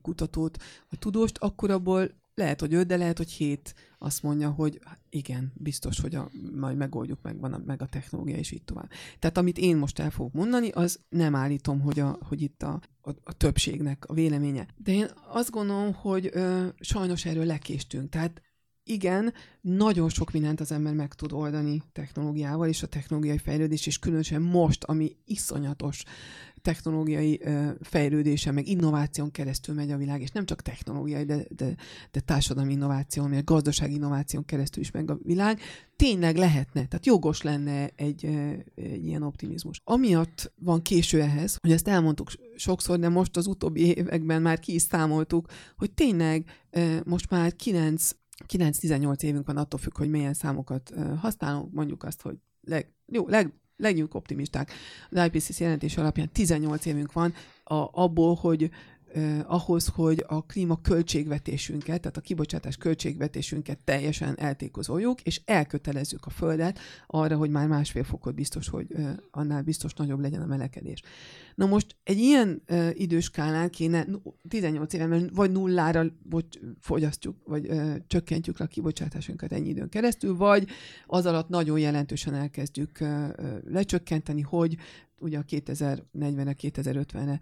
kutatót, vagy tudóst, akkor abból lehet, hogy öt, de lehet, hogy hét azt mondja, hogy igen, biztos, hogy a, majd megoldjuk, meg van a, meg a technológia, és így tovább. Tehát amit én most el fogok mondani, az nem állítom, hogy, a, hogy itt a, a, a többségnek a véleménye. De én azt gondolom, hogy ö, sajnos erről lekéstünk. Tehát igen, nagyon sok mindent az ember meg tud oldani technológiával, és a technológiai fejlődés, és különösen most, ami iszonyatos technológiai fejlődése, meg innováción keresztül megy a világ, és nem csak technológiai, de, de, de társadalmi innováción, meg gazdasági innováción keresztül is meg a világ, tényleg lehetne, tehát jogos lenne egy, egy ilyen optimizmus. Amiatt van késő ehhez, hogy ezt elmondtuk sokszor, de most az utóbbi években már ki is számoltuk, hogy tényleg most már 9 9-18 évünk van, attól függ, hogy milyen számokat használunk, mondjuk azt, hogy leg, jó, leg, legyünk optimisták. Az IPCC jelentés alapján 18 évünk van a, abból, hogy eh, ahhoz, hogy a klíma költségvetésünket, tehát a kibocsátás költségvetésünket teljesen eltékozoljuk, és elkötelezzük a Földet arra, hogy már másfél fokot biztos, hogy eh, annál biztos nagyobb legyen a melekedés. Na most egy ilyen uh, időskálán kéne 18 éven vagy nullára bocs, fogyasztjuk, vagy csökkentjük a kibocsátásunkat ennyi időn keresztül, vagy az alatt nagyon jelentősen elkezdjük lecsökkenteni, hogy ugye a 2040-re, 2050-re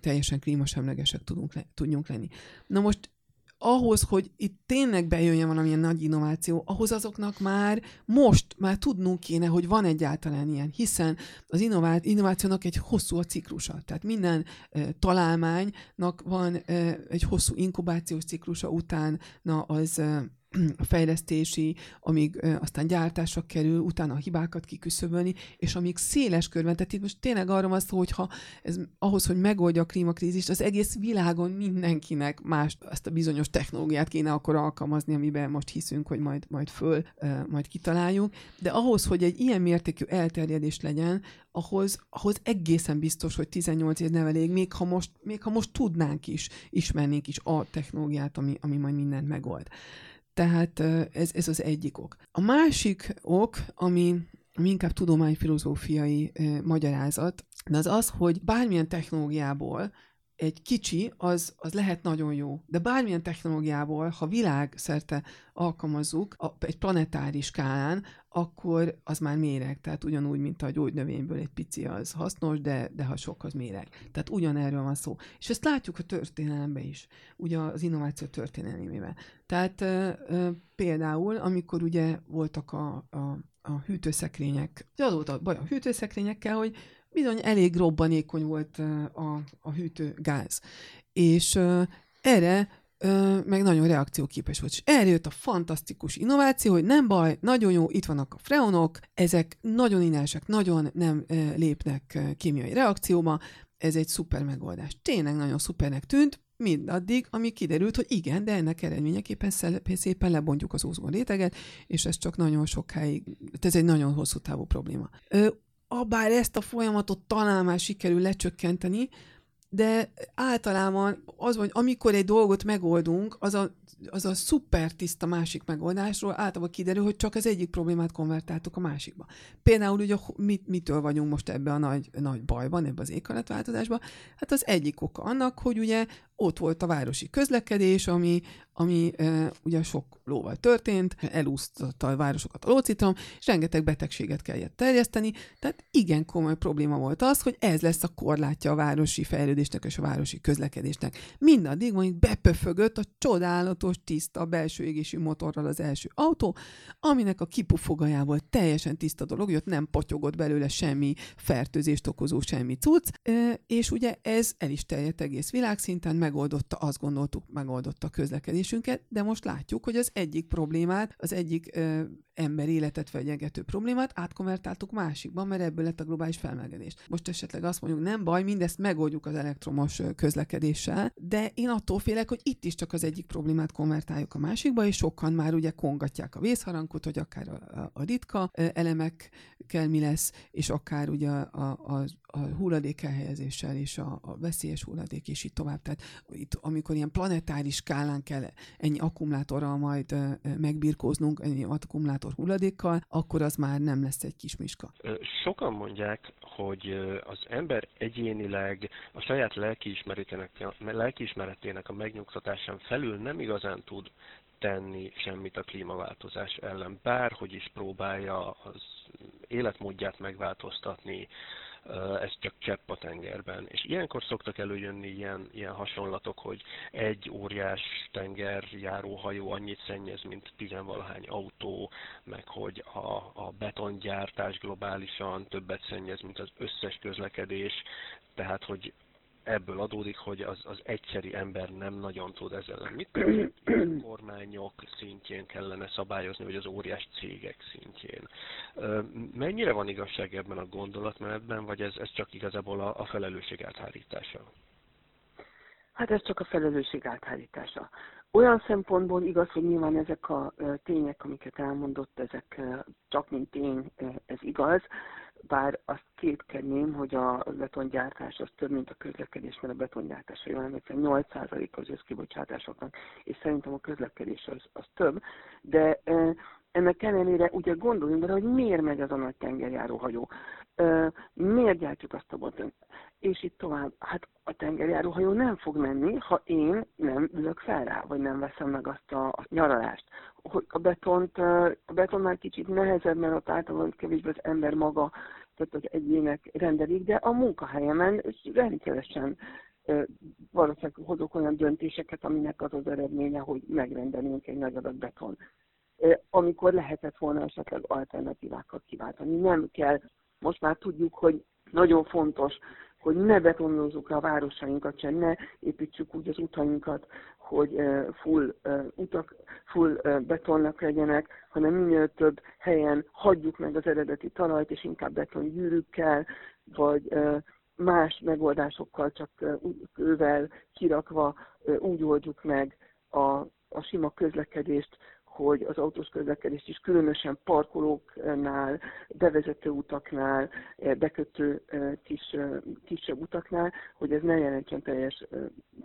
teljesen klímasemlegesek tudunk le, tudjunk lenni. Na most ahhoz, hogy itt tényleg bejöjjön valamilyen nagy innováció, ahhoz azoknak már most már tudnunk kéne, hogy van egyáltalán ilyen, hiszen az innová- innovációnak egy hosszú a ciklusa. Tehát minden e, találmánynak van e, egy hosszú inkubációs ciklusa, utána az e, fejlesztési, amíg aztán gyártásra kerül, utána a hibákat kiküszöbölni, és amíg széles körben, tehát itt most tényleg arra van szó, hogyha ez ahhoz, hogy megoldja a klímakrízist, az egész világon mindenkinek más ezt a bizonyos technológiát kéne akkor alkalmazni, amiben most hiszünk, hogy majd, majd föl, majd kitaláljuk, de ahhoz, hogy egy ilyen mértékű elterjedés legyen, ahhoz, ahhoz egészen biztos, hogy 18 év nem elég, még ha most, még ha most tudnánk is, ismernénk is a technológiát, ami, ami majd mindent megold. Tehát ez, ez az egyik ok. A másik ok, ami, inkább tudományfilozófiai magyarázat, de az az, hogy bármilyen technológiából egy kicsi, az, az lehet nagyon jó. De bármilyen technológiából, ha világszerte alkalmazzuk a, egy planetáris skálán, akkor az már méreg. Tehát ugyanúgy, mint a gyógynövényből egy pici az hasznos, de, de ha sok, az méreg. Tehát ugyanerről van szó. És ezt látjuk a történelemben is, ugye az innováció történelmében. Tehát ö, ö, például, amikor ugye voltak a, a, a hűtőszekrények, az volt a baj a hűtőszekrényekkel, hogy bizony elég robbanékony volt a, a hűtőgáz. És erre meg nagyon reakcióképes volt. És erre a fantasztikus innováció, hogy nem baj, nagyon jó, itt vannak a freonok, ezek nagyon inásek, nagyon nem lépnek kémiai reakcióba, ez egy szuper megoldás. Tényleg nagyon szupernek tűnt, mindaddig, ami kiderült, hogy igen, de ennek eredményeképpen szépen lebontjuk az ózon réteget, és ez csak nagyon sokáig, ez egy nagyon hosszú távú probléma abár ezt a folyamatot talán már sikerül lecsökkenteni, de általában az, hogy amikor egy dolgot megoldunk, az a, az a szuper tiszta másik megoldásról általában kiderül, hogy csak az egyik problémát konvertáltuk a másikba. Például ugye mit, mitől vagyunk most ebbe a nagy, nagy bajban, ebbe az éghajlatváltozásban? Hát az egyik oka annak, hogy ugye ott volt a városi közlekedés, ami, ami e, ugye sok lóval történt, elúsztatta a városokat a lócitrom, és rengeteg betegséget kellett terjeszteni, tehát igen komoly probléma volt az, hogy ez lesz a korlátja a városi fejlődésnek és a városi közlekedésnek. Mindaddig mondjuk bepöfögött a csodálatos, tiszta belső égésű motorral az első autó, aminek a kipufogajából teljesen tiszta dolog, ott nem potyogott belőle semmi fertőzést okozó semmi cucc, e, és ugye ez el is terjedt egész világszinten, megoldotta, azt gondoltuk, megoldotta a közlekedésünket, de most látjuk, hogy az egyik problémát, az egyik ember életet fenyegető problémát átkonvertáltuk másikba, mert ebből lett a globális felmelegedés. Most esetleg azt mondjuk, nem baj, mindezt megoldjuk az elektromos közlekedéssel, de én attól félek, hogy itt is csak az egyik problémát konvertáljuk a másikba, és sokan már ugye kongatják a vészharangot, hogy akár a, a, a ritka elemekkel mi lesz, és akár ugye a, a, a hulladék elhelyezéssel és a, a veszélyes hulladék, és így tovább. Tehát itt, amikor ilyen planetáris skálán kell ennyi akkumulátorral majd megbirkóznunk, ennyi akkumulátor hulladékkal, akkor az már nem lesz egy kis miska. Sokan mondják, hogy az ember egyénileg a saját lelkiismeretének, lelkiismeretének a megnyugtatásán felül nem igazán tud tenni semmit a klímaváltozás ellen, bárhogy is próbálja az életmódját megváltoztatni, ez csak csepp a tengerben. És ilyenkor szoktak előjönni ilyen, ilyen hasonlatok, hogy egy óriás tengerjáróhajó annyit szennyez, mint tizenvalahány autó, meg hogy a, a betongyártás globálisan többet szennyez, mint az összes közlekedés, tehát hogy ebből adódik, hogy az, az egyszeri ember nem nagyon tud ezzel. Mit kormányok szintjén kellene szabályozni, vagy az óriás cégek szintjén? Mennyire van igazság ebben a gondolatmenetben, vagy ez, ez csak igazából a, a felelősség áthárítása? Hát ez csak a felelősség áthárítása. Olyan szempontból igaz, hogy nyilván ezek a tények, amiket elmondott, ezek csak mint tény, ez igaz, bár azt kétkedném, hogy a betongyártás az több, mint a közlekedés, mert a betongyártás jól emlékszem 8% az összkibocsátásoknak, és szerintem a közlekedés az, az több, de ennek ellenére ugye gondoljunk bele, hogy miért megy az a nagy tengerjáró hajó, miért gyártjuk azt a boton, és itt tovább. Hát a tengerjáró hajó nem fog menni, ha én nem ülök fel rá, vagy nem veszem meg azt a, nyaralást. Hogy a betont, a beton már kicsit nehezebb, mert ott általában kevésbé az ember maga, tehát az egyének rendelik, de a munkahelyemen rendszeresen valószínűleg hozok olyan döntéseket, aminek az az eredménye, hogy megrendelünk egy nagy adag beton. Amikor lehetett volna esetleg alternatívákat kiváltani. Nem kell, most már tudjuk, hogy nagyon fontos hogy ne betonnozzuk le a városainkat sem, ne építsük úgy az utainkat, hogy full utak, full betonnak legyenek, hanem minél több helyen hagyjuk meg az eredeti talajt, és inkább betongyűrűkkel, vagy más megoldásokkal csak ővel kirakva úgy oldjuk meg a, a sima közlekedést, hogy az autós közlekedést is különösen parkolóknál, bevezető utaknál, eh, bekötő eh, kis, eh, kisebb utaknál, hogy ez ne jelentsen teljes,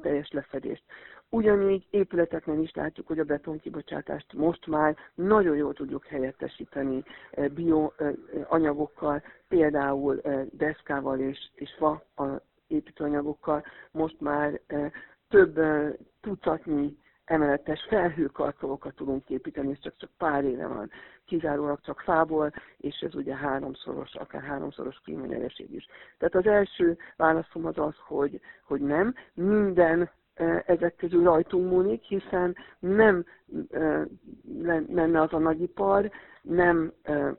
teljes lefedést. Ugyanígy épületeknél is látjuk, hogy a betonkibocsátást most már nagyon jól tudjuk helyettesíteni bioanyagokkal, például deszkával és, és fa építőanyagokkal. Most már több tucatnyi emeletes felhőkarcolókat tudunk építeni, és csak, csak pár éve van, kizárólag csak fából, és ez ugye háromszoros, akár háromszoros klímanyereség is. Tehát az első válaszom az az, hogy, hogy nem, minden e, ezek közül rajtunk múlik, hiszen nem e, lenne az a nagyipar, nem, e,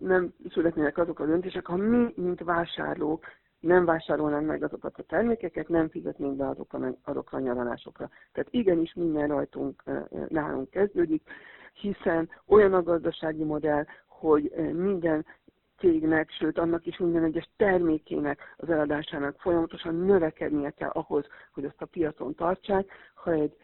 nem születnének azok a döntések, ha mi, mint vásárlók nem vásárolnánk meg azokat a termékeket, nem fizetnénk be azokra, azokra a nyaralásokra. Tehát igenis minden rajtunk nálunk kezdődik, hiszen olyan a gazdasági modell, hogy minden cégnek, sőt annak is minden egyes termékének az eladásának folyamatosan növekednie kell ahhoz, hogy azt a piacon tartsák. Ha egy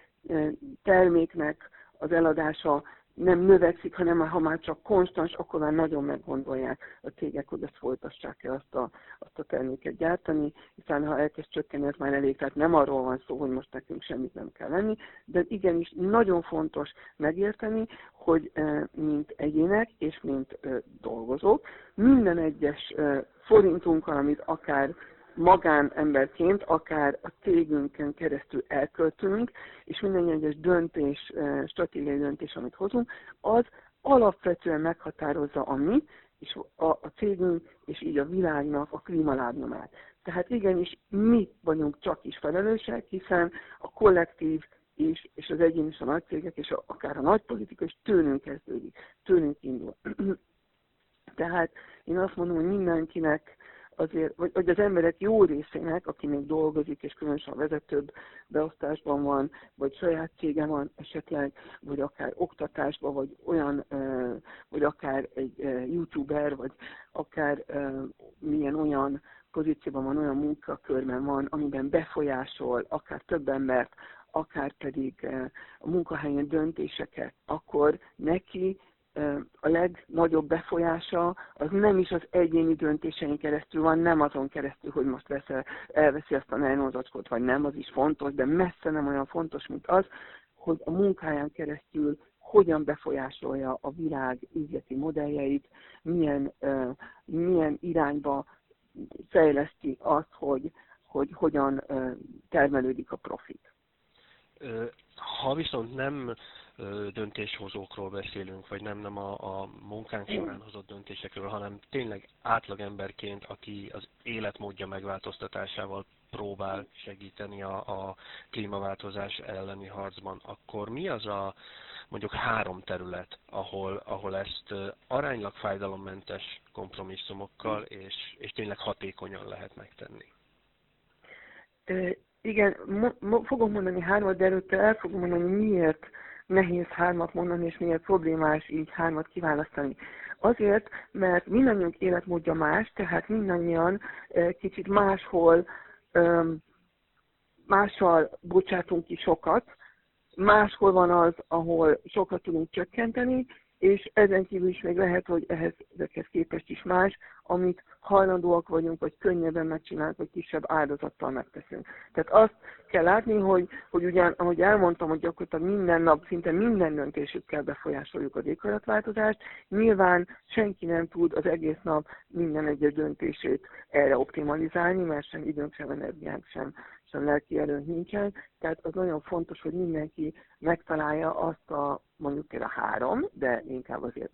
terméknek az eladása nem növekszik, hanem ha már csak konstans, akkor már nagyon meggondolják a cégek, hogy ezt folytassák-e azt a, azt a terméket gyártani, hiszen ha elkezd csökkenni, ez már elég, tehát nem arról van szó, hogy most nekünk semmit nem kell lenni, de igenis nagyon fontos megérteni, hogy e, mint egyének és mint e, dolgozók, minden egyes e, forintunkkal, amit akár magánemberként, akár a cégünkön keresztül elköltünk, és minden egyes döntés, stratégiai döntés, amit hozunk, az alapvetően meghatározza a mi, és a, a cégünk, és így a világnak a klímalábnyomát. Tehát igenis mi vagyunk csak is felelősek, hiszen a kollektív és, és az egyén és a nagy cégek, és a, akár a nagy politika is tőlünk kezdődik, tőlünk indul. Tehát én azt mondom, hogy mindenkinek azért, vagy, vagy az emberek jó részének, aki még dolgozik, és különösen a vezetőbb beosztásban van, vagy saját cége van esetleg, vagy akár oktatásban, vagy olyan, vagy akár egy youtuber, vagy akár milyen olyan pozícióban van, olyan munkakörben van, amiben befolyásol akár több embert, akár pedig a munkahelyen döntéseket, akkor neki a legnagyobb befolyása az nem is az egyéni döntéseink keresztül van, nem azon keresztül, hogy most vesz, elveszi azt a nejlonzacskót, vagy nem, az is fontos, de messze nem olyan fontos, mint az, hogy a munkáján keresztül hogyan befolyásolja a világ üzleti modelljeit, milyen, milyen irányba fejleszti azt, hogy, hogy hogyan termelődik a profit. Ha viszont nem döntéshozókról beszélünk, vagy nem, nem a, a munkánk során hozott döntésekről, hanem tényleg átlagemberként, aki az életmódja megváltoztatásával próbál segíteni a, a klímaváltozás elleni harcban, akkor mi az a mondjuk három terület, ahol, ahol ezt aránylag fájdalommentes kompromisszumokkal és, és tényleg hatékonyan lehet megtenni? igen, mo- mo- fogom mondani hármat, de előtte el fogom mondani, miért nehéz hármat mondani, és miért problémás így hármat kiválasztani. Azért, mert mindannyiunk életmódja más, tehát mindannyian kicsit máshol mással bocsátunk ki sokat, máshol van az, ahol sokat tudunk csökkenteni, és ezen kívül is még lehet, hogy ehhez, ezekhez képest is más, amit hajlandóak vagyunk, vagy könnyebben megcsinálunk, vagy kisebb áldozattal megteszünk. Tehát azt kell látni, hogy, hogy ugyan, ahogy elmondtam, hogy gyakorlatilag minden nap, szinte minden döntésükkel befolyásoljuk az éghajlatváltozást, nyilván senki nem tud az egész nap minden egyes döntését erre optimalizálni, mert sem időnk, sem energiánk, sem sem lelki erőnk nincsen, tehát az nagyon fontos, hogy mindenki megtalálja azt a mondjuk például három, de inkább azért,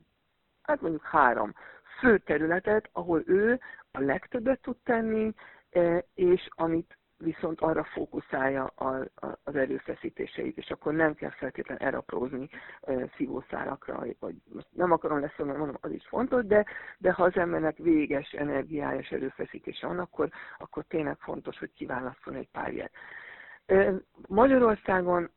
hát mondjuk három fő területet, ahol ő a legtöbbet tud tenni, e, és amit viszont arra fókuszálja az erőfeszítéseit, és akkor nem kell feltétlenül elaprózni e, szívószárakra, vagy nem akarom lesz, mert mondom, az is fontos, de, de ha az embernek véges energiája és erőfeszítése van, akkor, akkor tényleg fontos, hogy kiválaszol egy pár ilyet. E, Magyarországon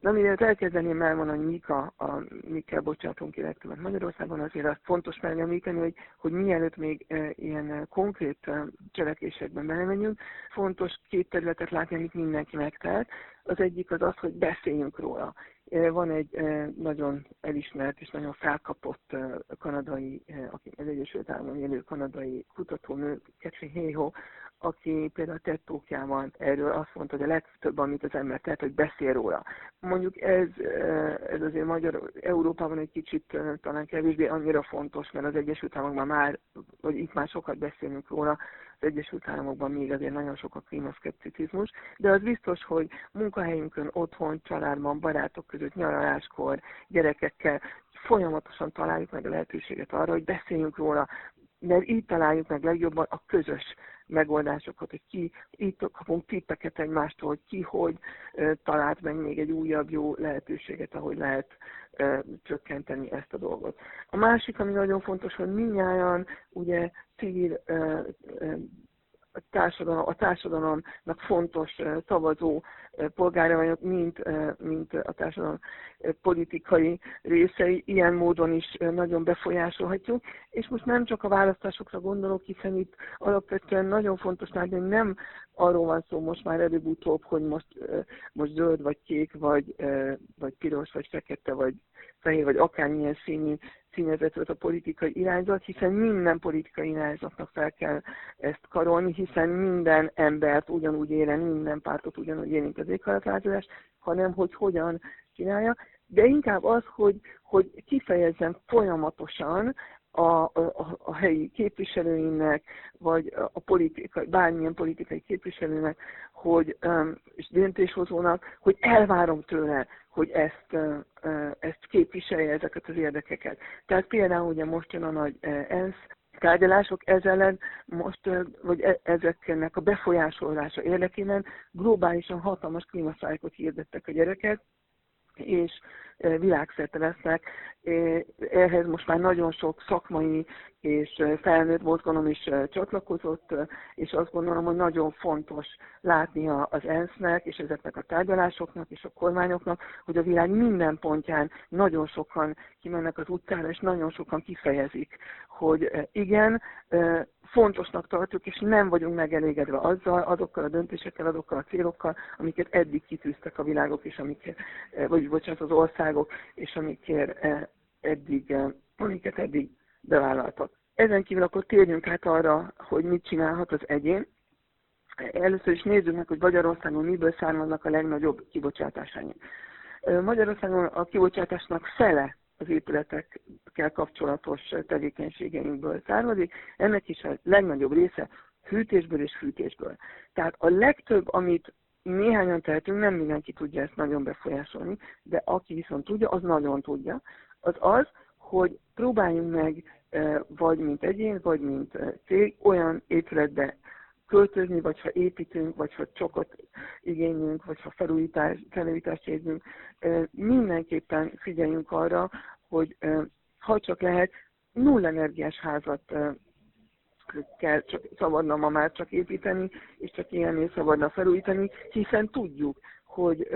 Na, mielőtt elkezdeném elmondani, mik a, a mikkel bocsátunk legtöbbet Magyarországon, azért azt fontos megemlíteni, hogy, hogy mielőtt még e, ilyen konkrét e, cselekvésekben belemegyünk, fontos két területet látni, amit mindenki megtelt. Az egyik az az, hogy beszéljünk róla. Van egy nagyon elismert és nagyon felkapott kanadai, aki az Egyesült Államok élő kanadai kutatónő, Catherine Hayhoe, aki például a tettókjában erről azt mondta, hogy a legtöbb, amit az ember tett, hogy beszél róla. Mondjuk ez, ez azért Magyar, Európában egy kicsit talán kevésbé annyira fontos, mert az Egyesült Államokban már, vagy itt már sokat beszélünk róla, Egyesült Államokban még azért nagyon sok a klímaszkepticizmus, de az biztos, hogy munkahelyünkön, otthon, családban, barátok között, nyaraláskor, gyerekekkel folyamatosan találjuk meg a lehetőséget arra, hogy beszéljünk róla, mert így találjuk meg legjobban a közös megoldásokat, hogy ki, így kapunk tippeket egymástól, hogy ki hogy talált meg még egy újabb jó lehetőséget, ahogy lehet csökkenteni ezt a dolgot. A másik, ami nagyon fontos, hogy minnyáján ugye civil a, társadalom, a társadalomnak fontos szavazó polgára vagyok, mint, mint a társadalom politikai részei, ilyen módon is nagyon befolyásolhatjuk. És most nem csak a választásokra gondolok, hiszen itt alapvetően nagyon fontos látni, hogy nem arról van szó most már előbb-utóbb, hogy most, most zöld, vagy kék, vagy, vagy piros, vagy fekete, vagy fehér, vagy akármilyen színű színezet volt a politikai irányzat, hiszen minden politikai irányzatnak fel kell ezt karolni, hiszen minden embert ugyanúgy élen, minden pártot ugyanúgy érint az éghajlatváltozás, hanem hogy hogyan csinálja, de inkább az, hogy, hogy kifejezzem folyamatosan a, a, a helyi képviselőinek, vagy a politikai, bármilyen politikai képviselőnek, hogy, és döntéshozónak, hogy elvárom tőle, hogy ezt, ezt képviselje ezeket az érdekeket. Tehát például ugye most jön a nagy ENSZ tárgyalások ez ellen most, vagy e, ezeknek a befolyásolása érdekében globálisan hatalmas klímaszájkot hirdettek a gyereket, és világszerte lesznek. Ehhez most már nagyon sok szakmai és felnőtt mozgalom is csatlakozott, és azt gondolom, hogy nagyon fontos látni az ENSZ-nek, és ezeknek a tárgyalásoknak, és a kormányoknak, hogy a világ minden pontján nagyon sokan kimennek az utcára, és nagyon sokan kifejezik, hogy igen, fontosnak tartjuk, és nem vagyunk megelégedve azzal, azokkal a döntésekkel, azokkal a célokkal, amiket eddig kitűztek a világok, és amiket, vagy bocsánat, az országok, és amiket eddig, amiket eddig bevállaltak. Ezen kívül akkor térjünk át arra, hogy mit csinálhat az egyén. Először is nézzük meg, hogy Magyarországon miből származnak a legnagyobb kibocsátásaink. Magyarországon a kibocsátásnak fele az épületekkel kapcsolatos tevékenységeinkből származik. Ennek is a legnagyobb része hűtésből és fűtésből. Tehát a legtöbb, amit néhányan tehetünk, nem mindenki tudja ezt nagyon befolyásolni, de aki viszont tudja, az nagyon tudja, az az, hogy próbáljunk meg vagy mint egyén, vagy mint cég olyan épületbe költözni, vagy ha építünk, vagy ha csokot igényünk, vagy ha felújítás, felújítást érzünk, mindenképpen figyeljünk arra, hogy ha csak lehet, null energiás házat kell csak szabadna ma már csak építeni, és csak ilyennél szabadna felújítani, hiszen tudjuk, hogy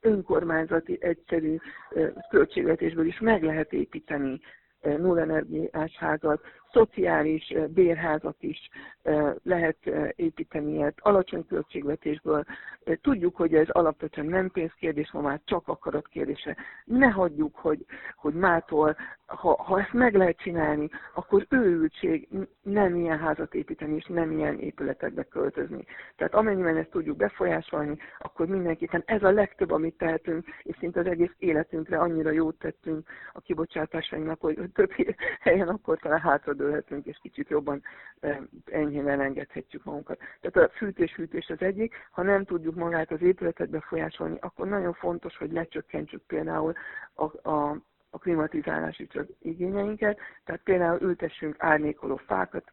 önkormányzati egyszerű költségvetésből is meg lehet építeni nullenergiás házat, szociális bérházat is lehet építeni ilyet, alacsony költségvetésből. Tudjuk, hogy ez alapvetően nem pénzkérdés, ma már csak akarat kérdése. Ne hagyjuk, hogy, hogy mától, ha, ha ezt meg lehet csinálni, akkor őültség nem ilyen házat építeni, és nem ilyen épületekbe költözni. Tehát amennyiben ezt tudjuk befolyásolni, akkor mindenképpen ez a legtöbb, amit tehetünk, és szinte az egész életünkre annyira jót tettünk a kibocsátásainknak, hogy több helyen akkor talán hátra dőlhetünk, és kicsit jobban enyhén elengedhetjük magunkat. Tehát a fűtés-fűtés az egyik, ha nem tudjuk magát az épületet befolyásolni, akkor nagyon fontos, hogy lecsökkentsük például a, a a klimatizálási csak igényeinket, tehát például ültessünk árnyékoló fákat,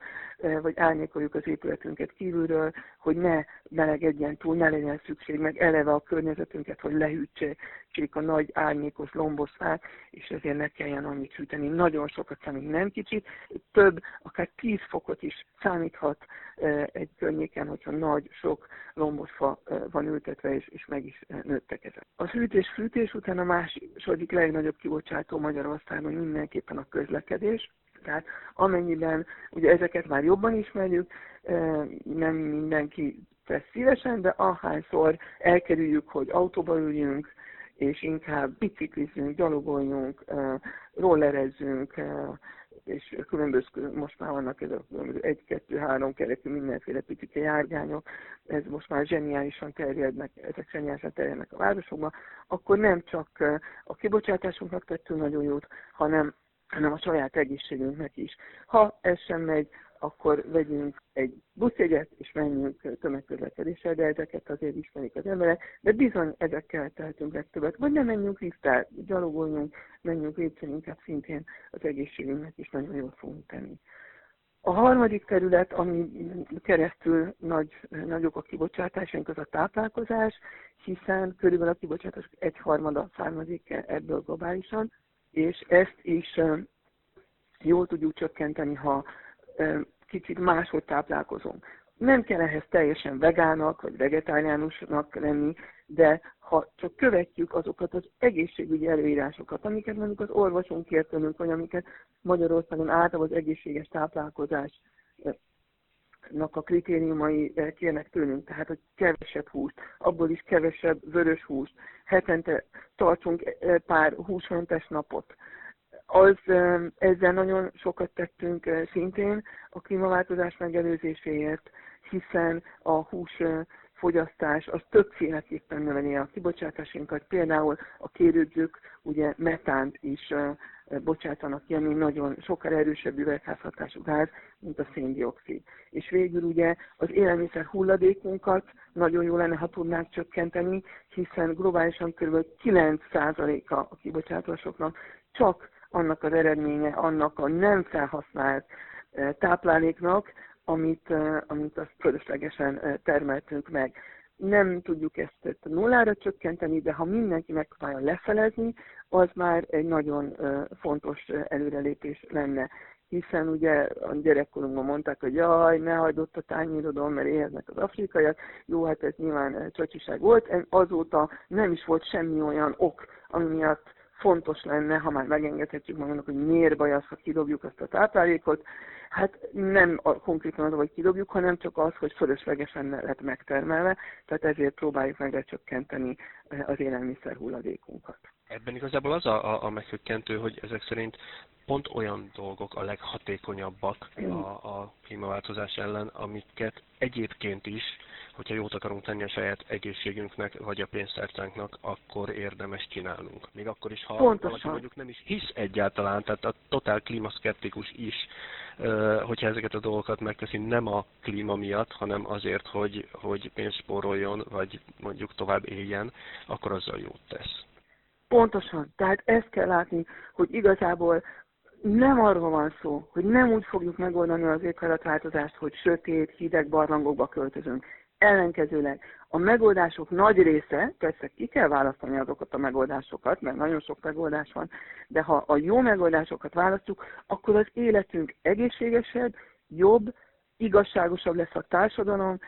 vagy árnyékoljuk az épületünket kívülről, hogy ne melegedjen túl, ne legyen szükség meg eleve a környezetünket, hogy lehűtsék a nagy árnyékos lombos fák, és ezért ne kelljen annyit hűteni. Nagyon sokat számít, nem kicsit, több, akár 10 fokot is számíthat egy környéken, hogyha nagy, sok lombos fa van ültetve, és, és meg is nőttek ezek. A hűtés-fűtés után a második legnagyobb kibocsátás látható Magyarországon mindenképpen a közlekedés. Tehát amennyiben ugye ezeket már jobban ismerjük, nem mindenki tesz szívesen, de ahányszor elkerüljük, hogy autóba üljünk, és inkább biciklizünk, gyalogoljunk, rollerezzünk, és különböző, most már vannak ezek egy, kettő, három kerekű mindenféle picike járgányok, ez most már zseniálisan terjednek, ezek zseniálisan terjednek a városokban, akkor nem csak a kibocsátásunknak tettünk nagyon jót, hanem hanem a saját egészségünknek is. Ha ez sem megy, akkor vegyünk egy buszjegyet, és menjünk tömegközlekedéssel, de ezeket azért ismerik az emberek, de bizony ezekkel tehetünk legtöbbet. Vagy nem menjünk lifttel, gyalogoljunk, menjünk lépcsőn, inkább szintén az egészségünknek is nagyon jól fogunk tenni. A harmadik terület, ami keresztül nagy, nagyok a kibocsátásaink, az a táplálkozás, hiszen körülbelül a kibocsátás egyharmada származik ebből globálisan, és ezt is jól tudjuk csökkenteni, ha kicsit máshogy táplálkozunk. nem kell ehhez teljesen vegának vagy vegetáriánusnak lenni, de ha csak követjük azokat az egészségügyi előírásokat, amiket mondjuk az orvosunk kért tőlünk, vagy amiket Magyarországon általában az egészséges táplálkozás a kritériumai kérnek tőlünk, tehát hogy kevesebb húst, abból is kevesebb vörös húst, hetente tartsunk pár húsmentes napot. Az, ezzel nagyon sokat tettünk szintén a klímaváltozás megelőzéséért, hiszen a hús fogyasztás az többféleképpen növeli a kibocsátásunkat. Például a kérődzők ugye metánt is bocsátanak ki, ami nagyon sokkal erősebb üvegházhatású gáz, mint a széndiokszid. És végül ugye az élelmiszer hulladékunkat nagyon jó lenne, ha tudnánk csökkenteni, hiszen globálisan kb. 9%-a a kibocsátásoknak csak annak az eredménye, annak a nem felhasznált tápláléknak, amit, amit azt fölöslegesen termeltünk meg. Nem tudjuk ezt nullára csökkenteni, de ha mindenki megpróbálja lefelezni, az már egy nagyon fontos előrelépés lenne hiszen ugye a gyerekkorunkban mondták, hogy jaj, ne hagyd ott a tányérodon, mert éheznek az afrikaiak. Jó, hát ez nyilván csacsiság volt. Azóta nem is volt semmi olyan ok, ami miatt fontos lenne, ha már megengedhetjük magunknak, hogy miért baj az, ha kidobjuk azt a táplálékot. Hát nem a, konkrétan az, hogy kidobjuk, hanem csak az, hogy fölöslegesen lett megtermelve, tehát ezért próbáljuk meg lecsökkenteni eh, az élelmiszer hulladékunkat. Ebben igazából az a, a, a meghökkentő, hogy ezek szerint pont olyan dolgok a leghatékonyabbak a, a klímaváltozás ellen, amiket egyébként is hogyha jót akarunk tenni a saját egészségünknek, vagy a pénztárcánknak, akkor érdemes csinálnunk. Még akkor is, ha Pontosan. valaki mondjuk nem is hisz egyáltalán, tehát a totál klímaszkeptikus is, hogyha ezeket a dolgokat megteszi nem a klíma miatt, hanem azért, hogy, hogy pénzt spóroljon, vagy mondjuk tovább éljen, akkor azzal jót tesz. Pontosan. Tehát ezt kell látni, hogy igazából nem arról van szó, hogy nem úgy fogjuk megoldani az éghajlatváltozást, hogy sötét, hideg barlangokba költözünk. Ellenkezőleg. A megoldások nagy része, persze ki kell választani azokat a megoldásokat, mert nagyon sok megoldás van, de ha a jó megoldásokat választjuk, akkor az életünk egészségesebb, jobb, igazságosabb lesz a társadalom,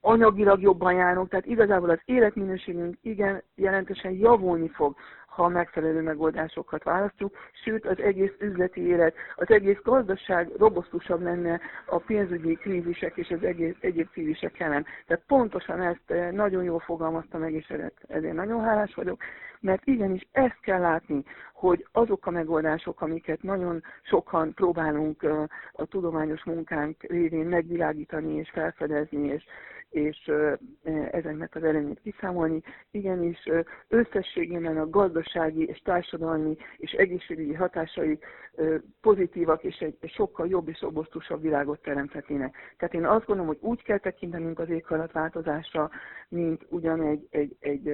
anyagilag jobban járunk, tehát igazából az életminőségünk igen jelentősen javulni fog, ha megfelelő megoldásokat választjuk, sőt az egész üzleti élet, az egész gazdaság robosztusabb lenne a pénzügyi krízisek és az egész egyéb krízisek ellen. Tehát pontosan ezt eh, nagyon jól fogalmazta meg, és ezért nagyon hálás vagyok, mert igenis ezt kell látni, hogy azok a megoldások, amiket nagyon sokan próbálunk eh, a tudományos munkánk révén megvilágítani és felfedezni, és és ezeknek az előnyét kiszámolni. Igenis összességében a gazdasági és társadalmi és egészségügyi hatásai pozitívak és egy sokkal jobb és robosztusabb világot teremthetnének. Tehát én azt gondolom, hogy úgy kell tekintenünk az éghajlatváltozásra, mint ugyan egy, egy, egy,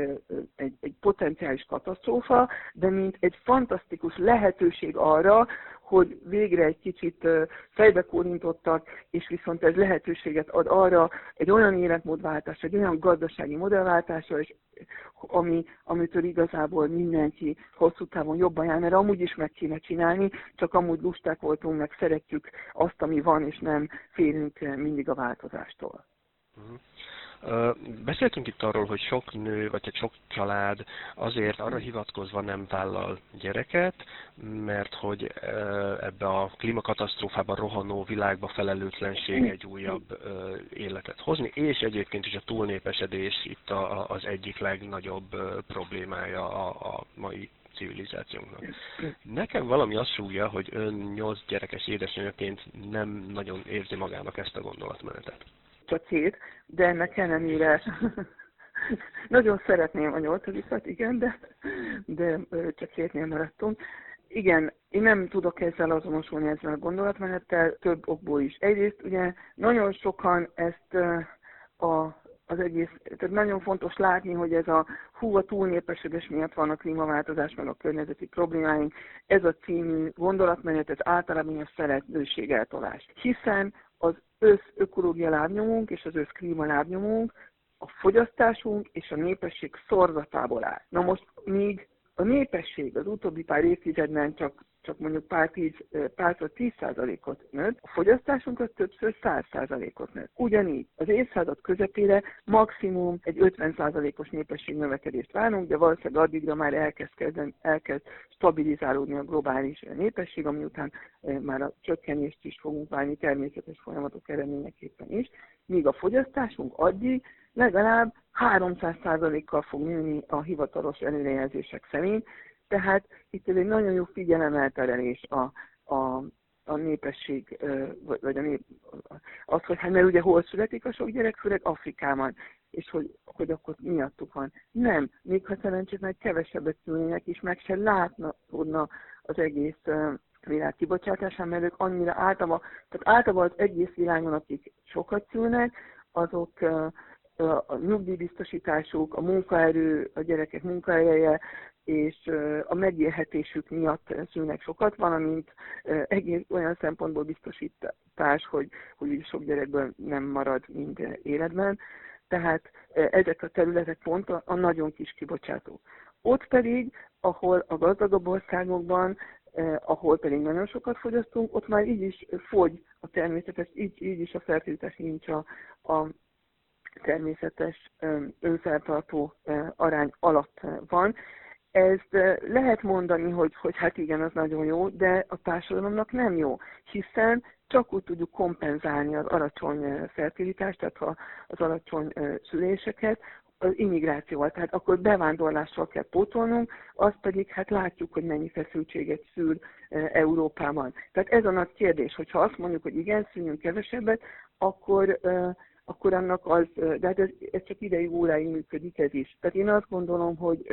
egy, egy potenciális katasztrófa, de mint egy fantasztikus lehetőség arra, hogy végre egy kicsit fejbe kórintottak, és viszont ez lehetőséget ad arra egy olyan életmódváltásra, egy olyan gazdasági modellváltásra, és ami, amitől igazából mindenki hosszú távon jobban jár, mert amúgy is meg kéne csinálni, csak amúgy lusták voltunk, meg szeretjük azt, ami van, és nem félünk mindig a változástól. Uh-huh. Beszéltünk itt arról, hogy sok nő, vagy egy sok család azért arra hivatkozva nem vállal gyereket, mert hogy ebbe a klímakatasztrófában rohanó világba felelőtlenség egy újabb életet hozni, és egyébként is a túlnépesedés itt az egyik legnagyobb problémája a, a mai civilizációnknak. Nekem valami azt súgja, hogy ön nyolc gyerekes édesanyjaként nem nagyon érzi magának ezt a gondolatmenetet csak két, de ennek ellenére nagyon szeretném a nyolcadikat, igen, de, de csak kétnél maradtunk. Igen, én nem tudok ezzel azonosulni ezzel a gondolatmenettel, több okból is. Egyrészt ugye nagyon sokan ezt a az egész, tehát nagyon fontos látni, hogy ez a hú, a túlnépesedés miatt van a klímaváltozás, meg a környezeti problémáink, ez a című gondolatmenet, ez általában a felelősségeltolás. Hiszen az összökológia lábnyomunk és az összklíma lábnyomunk a fogyasztásunk és a népesség szorzatából áll. Na most míg a népesség az utóbbi pár évtizedben csak csak mondjuk pár, tíz, párszor 10 ot nőtt, a fogyasztásunk az többször 100 ot nőtt. Ugyanígy az évszázad közepére maximum egy 50 os népesség növekedést várunk, de valószínűleg addigra már elkezd, kezden, elkezd stabilizálódni a globális népesség, ami után már a csökkenést is fogunk várni természetes folyamatok eredményeképpen is, míg a fogyasztásunk addig legalább 300%-kal fog nőni a hivatalos előrejelzések szerint, tehát itt ez egy nagyon jó figyelemelterelés a, a, a népesség, vagy a nép, az, hogy hát mert ugye hol születik a sok gyerek, főleg Afrikában, és hogy, hogy akkor miattuk van. Nem, még ha szerencsét kevesebbet szülnének is, meg se látna az egész világ kibocsátásán, mert ők annyira általában, tehát általában az egész világon, akik sokat szülnek, azok a nyugdíjbiztosításuk, a munkaerő, a gyerekek munkahelye, és a megélhetésük miatt szülnek sokat, valamint egész olyan szempontból biztosítás, hogy, hogy sok gyerekből nem marad mind életben. Tehát ezek a területek pont a, a nagyon kis kibocsátó. Ott pedig, ahol a gazdagabb országokban, eh, ahol pedig nagyon sokat fogyasztunk, ott már így is fogy a természetes, így, így is a fertőzés nincs a, a természetes önfeltartó arány alatt van, ezt lehet mondani, hogy, hogy hát igen, az nagyon jó, de a társadalomnak nem jó, hiszen csak úgy tudjuk kompenzálni az alacsony fertilitást, tehát az alacsony szüléseket, az immigrációval, tehát akkor bevándorlással kell pótolnunk, azt pedig hát látjuk, hogy mennyi feszültséget szül Európában. Tehát ez a nagy kérdés, hogyha azt mondjuk, hogy igen, szüljünk kevesebbet, akkor, akkor annak az, de hát ez, ez csak ideig óráig működik ez is. Tehát én azt gondolom, hogy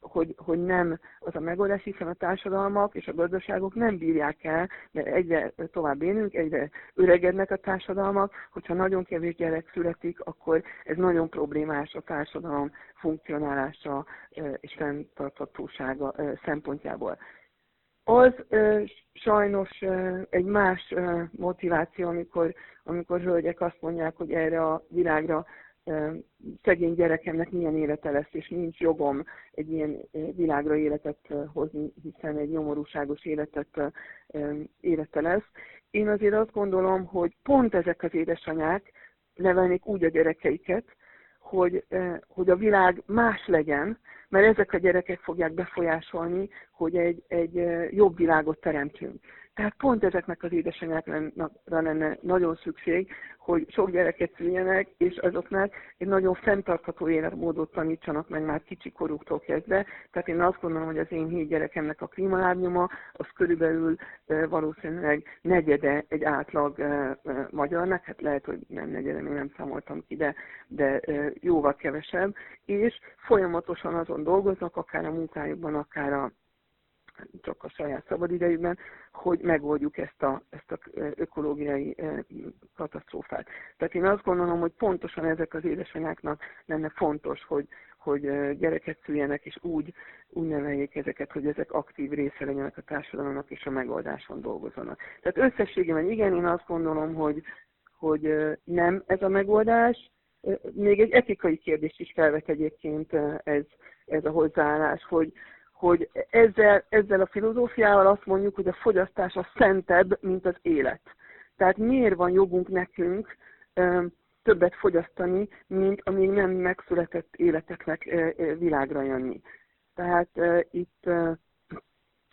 hogy, hogy nem az a megoldás, hiszen a társadalmak és a gazdaságok nem bírják el, mert egyre tovább élünk, egyre öregednek a társadalmak, hogyha nagyon kevés gyerek születik, akkor ez nagyon problémás a társadalom funkcionálása és fenntarthatósága szempontjából. Az sajnos egy más motiváció, amikor, amikor hölgyek azt mondják, hogy erre a világra szegény gyerekemnek milyen élete lesz, és nincs jogom egy ilyen világra életet hozni, hiszen egy nyomorúságos életet, élete lesz. Én azért azt gondolom, hogy pont ezek az édesanyák nevelnék úgy a gyerekeiket, hogy, hogy a világ más legyen, mert ezek a gyerekek fogják befolyásolni, hogy egy, egy jobb világot teremtünk. Tehát pont ezeknek az édesanyákra lenne nagyon szükség, hogy sok gyereket szüljenek, és azoknak egy nagyon fenntartható életmódot tanítsanak meg már kicsi koruktól kezdve. Tehát én azt gondolom, hogy az én hét gyerekemnek a klímalábnyoma, az körülbelül valószínűleg negyede egy átlag magyarnak, hát lehet, hogy nem negyede, még nem számoltam ki, de, de jóval kevesebb, és folyamatosan azon dolgoznak, akár a munkájukban, akár a csak a saját szabadidejükben, hogy megoldjuk ezt a, ezt a ökológiai katasztrófát. Tehát én azt gondolom, hogy pontosan ezek az édesanyáknak lenne fontos, hogy, hogy gyereket szüljenek, és úgy, úgy neveljék ezeket, hogy ezek aktív része legyenek a társadalomnak, és a megoldáson dolgozzanak. Tehát összességében igen, én azt gondolom, hogy, hogy nem ez a megoldás, még egy etikai kérdést is felvet egyébként ez, ez a hozzáállás, hogy, hogy ezzel, ezzel a filozófiával azt mondjuk, hogy a fogyasztás a szentebb, mint az élet. Tehát miért van jogunk nekünk többet fogyasztani, mint a még nem megszületett életeknek világra jönni. Tehát itt,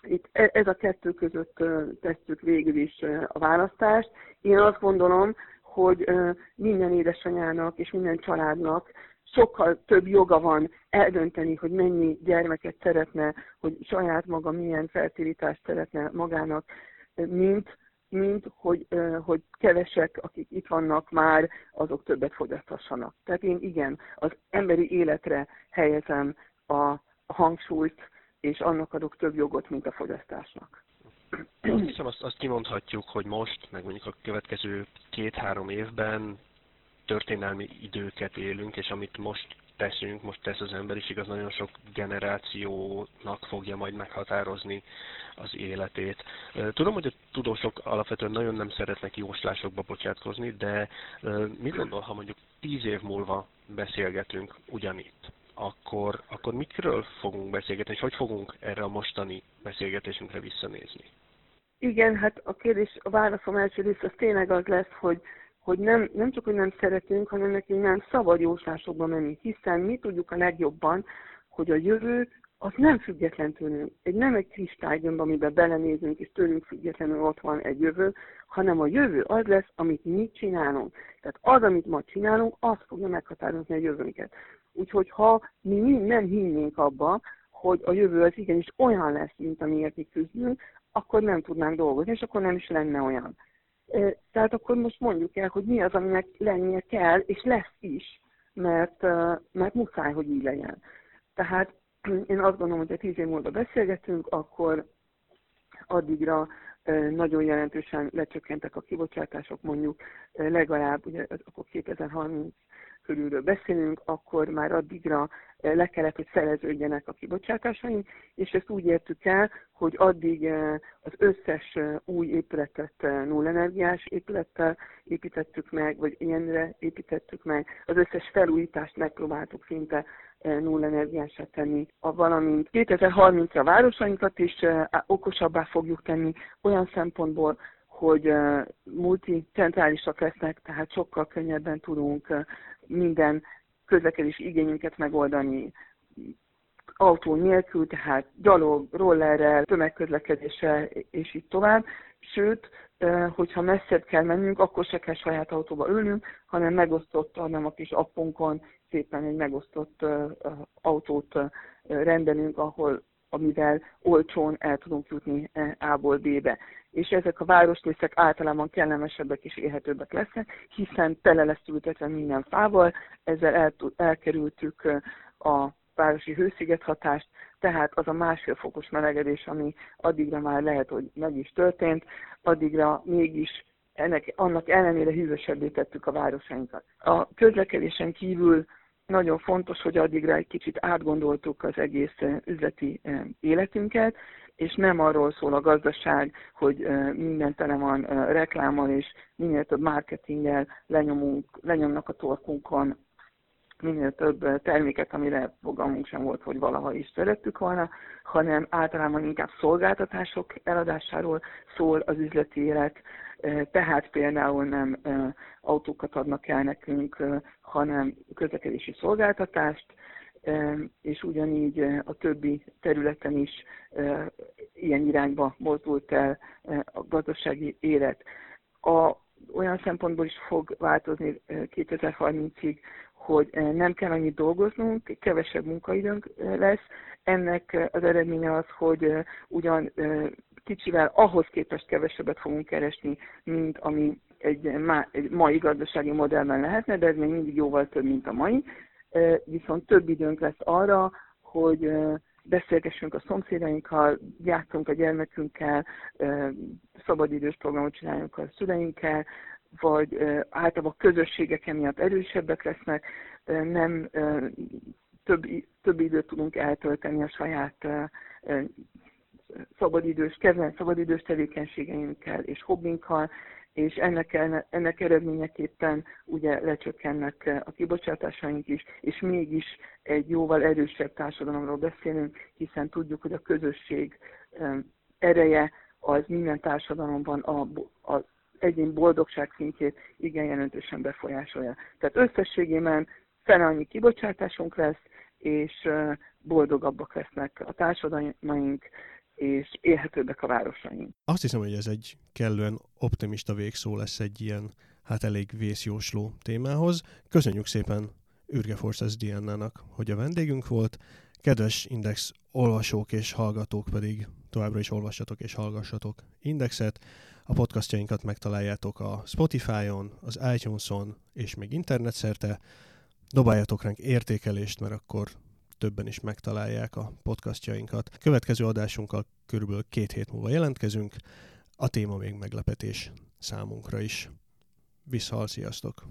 itt e, ez a kettő között tesszük végül is a választást. Én azt gondolom, hogy minden édesanyának és minden családnak sokkal több joga van eldönteni, hogy mennyi gyermeket szeretne, hogy saját maga milyen fertilitást szeretne magának, mint, mint hogy, hogy kevesek, akik itt vannak már, azok többet fogyaszthassanak. Tehát én igen, az emberi életre helyezem a hangsúlyt, és annak adok több jogot, mint a fogyasztásnak. Azt hiszem, azt, azt kimondhatjuk, hogy most, meg mondjuk a következő két-három évben történelmi időket élünk, és amit most teszünk, most tesz az emberiség, az nagyon sok generációnak fogja majd meghatározni az életét. Tudom, hogy a tudósok alapvetően nagyon nem szeretnek jóslásokba bocsátkozni, de mit gondol, ha mondjuk tíz év múlva beszélgetünk ugyanitt, akkor, akkor mikről fogunk beszélgetni, és hogy fogunk erre a mostani beszélgetésünkre visszanézni? Igen, hát a kérdés, a válaszom első rész az tényleg az lesz, hogy, hogy nem, nem csak, hogy nem szeretünk, hanem nekünk nem szabad jóslásokba menni, hiszen mi tudjuk a legjobban, hogy a jövő az nem független tőlünk. Egy nem egy kristálygömb, amiben belenézünk, és tőlünk függetlenül ott van egy jövő, hanem a jövő az lesz, amit mi csinálunk. Tehát az, amit ma csinálunk, az fogja meghatározni a jövőnket. Úgyhogy ha mi nem hinnénk abba, hogy a jövő az igenis olyan lesz, mint amiért mi küzdünk, akkor nem tudnánk dolgozni, és akkor nem is lenne olyan. Tehát akkor most mondjuk el, hogy mi az, aminek lennie kell, és lesz is, mert, mert muszáj, hogy így legyen. Tehát én azt gondolom, hogy ha tíz év múlva beszélgetünk, akkor addigra nagyon jelentősen lecsökkentek a kibocsátások, mondjuk legalább, ugye akkor 2030 körülről beszélünk, akkor már addigra le kellett, hogy szereződjenek a kibocsátásaink, és ezt úgy értük el, hogy addig az összes új épületet nullenergiás épülettel építettük meg, vagy ilyenre építettük meg, az összes felújítást megpróbáltuk szinte nullenergiását tenni, a valamint 2030-ra városainkat is okosabbá fogjuk tenni olyan szempontból, hogy multicentrálisak lesznek, tehát sokkal könnyebben tudunk minden közlekedési igényünket megoldani autó nélkül, tehát gyalog, rollerrel, tömegközlekedéssel, és így tovább. Sőt, hogyha messzebb kell mennünk, akkor se kell saját autóba ülnünk, hanem megosztott, hanem a kis appunkon szépen egy megosztott autót rendelünk, ahol amivel olcsón el tudunk jutni A-ból B-be. És ezek a városrészek általában kellemesebbek és élhetőbbek lesznek, hiszen tele lesz ültetve minden fával, ezzel el, elkerültük a városi hősziget hatást, tehát az a másfél fokos melegedés, ami addigra már lehet, hogy meg is történt, addigra mégis ennek, annak ellenére hűvösebbé tettük a városainkat. A közlekedésen kívül nagyon fontos, hogy addigra egy kicsit átgondoltuk az egész üzleti életünket, és nem arról szól a gazdaság, hogy minden tele van reklámmal, és minél több marketinggel lenyomunk, lenyomnak a torkunkon minél több terméket, amire fogalmunk sem volt, hogy valaha is szerettük volna, hanem általában inkább szolgáltatások eladásáról szól az üzleti élet, tehát például nem autókat adnak el nekünk, hanem közlekedési szolgáltatást, és ugyanígy a többi területen is ilyen irányba mozdult el a gazdasági élet. A, olyan szempontból is fog változni 2030-ig, hogy nem kell annyit dolgoznunk, kevesebb munkaidőnk lesz. Ennek az eredménye az, hogy ugyan kicsivel ahhoz képest kevesebbet fogunk keresni, mint ami egy, egy mai gazdasági modellben lehetne, de ez még mindig jóval több, mint a mai. Viszont több időnk lesz arra, hogy beszélgessünk a szomszédainkkal, játszunk a gyermekünkkel, szabadidős programot csináljunk a szüleinkkel, vagy általában a közösségek emiatt erősebbek lesznek, nem több, több időt tudunk eltölteni a saját szabadidős, kezden szabadidős tevékenységeinkkel és hobbinkkal, és ennek, ennek eredményeképpen ugye lecsökkennek a kibocsátásaink is, és mégis egy jóval erősebb társadalomról beszélünk, hiszen tudjuk, hogy a közösség ereje az minden társadalomban a, az egyén boldogság szintjét igen jelentősen befolyásolja. Tehát összességében fele annyi kibocsátásunk lesz, és boldogabbak lesznek a társadalmaink, és élhetőbbek a városaink. Azt hiszem, hogy ez egy kellően optimista végszó lesz egy ilyen, hát elég vészjósló témához. Köszönjük szépen Ürge Forces Diana-nak, hogy a vendégünk volt. Kedves Index olvasók és hallgatók pedig továbbra is olvassatok és hallgassatok Indexet. A podcastjainkat megtaláljátok a Spotify-on, az iTunes-on és még internetszerte. Dobáljatok ránk értékelést, mert akkor többen is megtalálják a podcastjainkat. Következő adásunkkal körülbelül két hét múlva jelentkezünk. A téma még meglepetés számunkra is. Visszahal, sziasztok!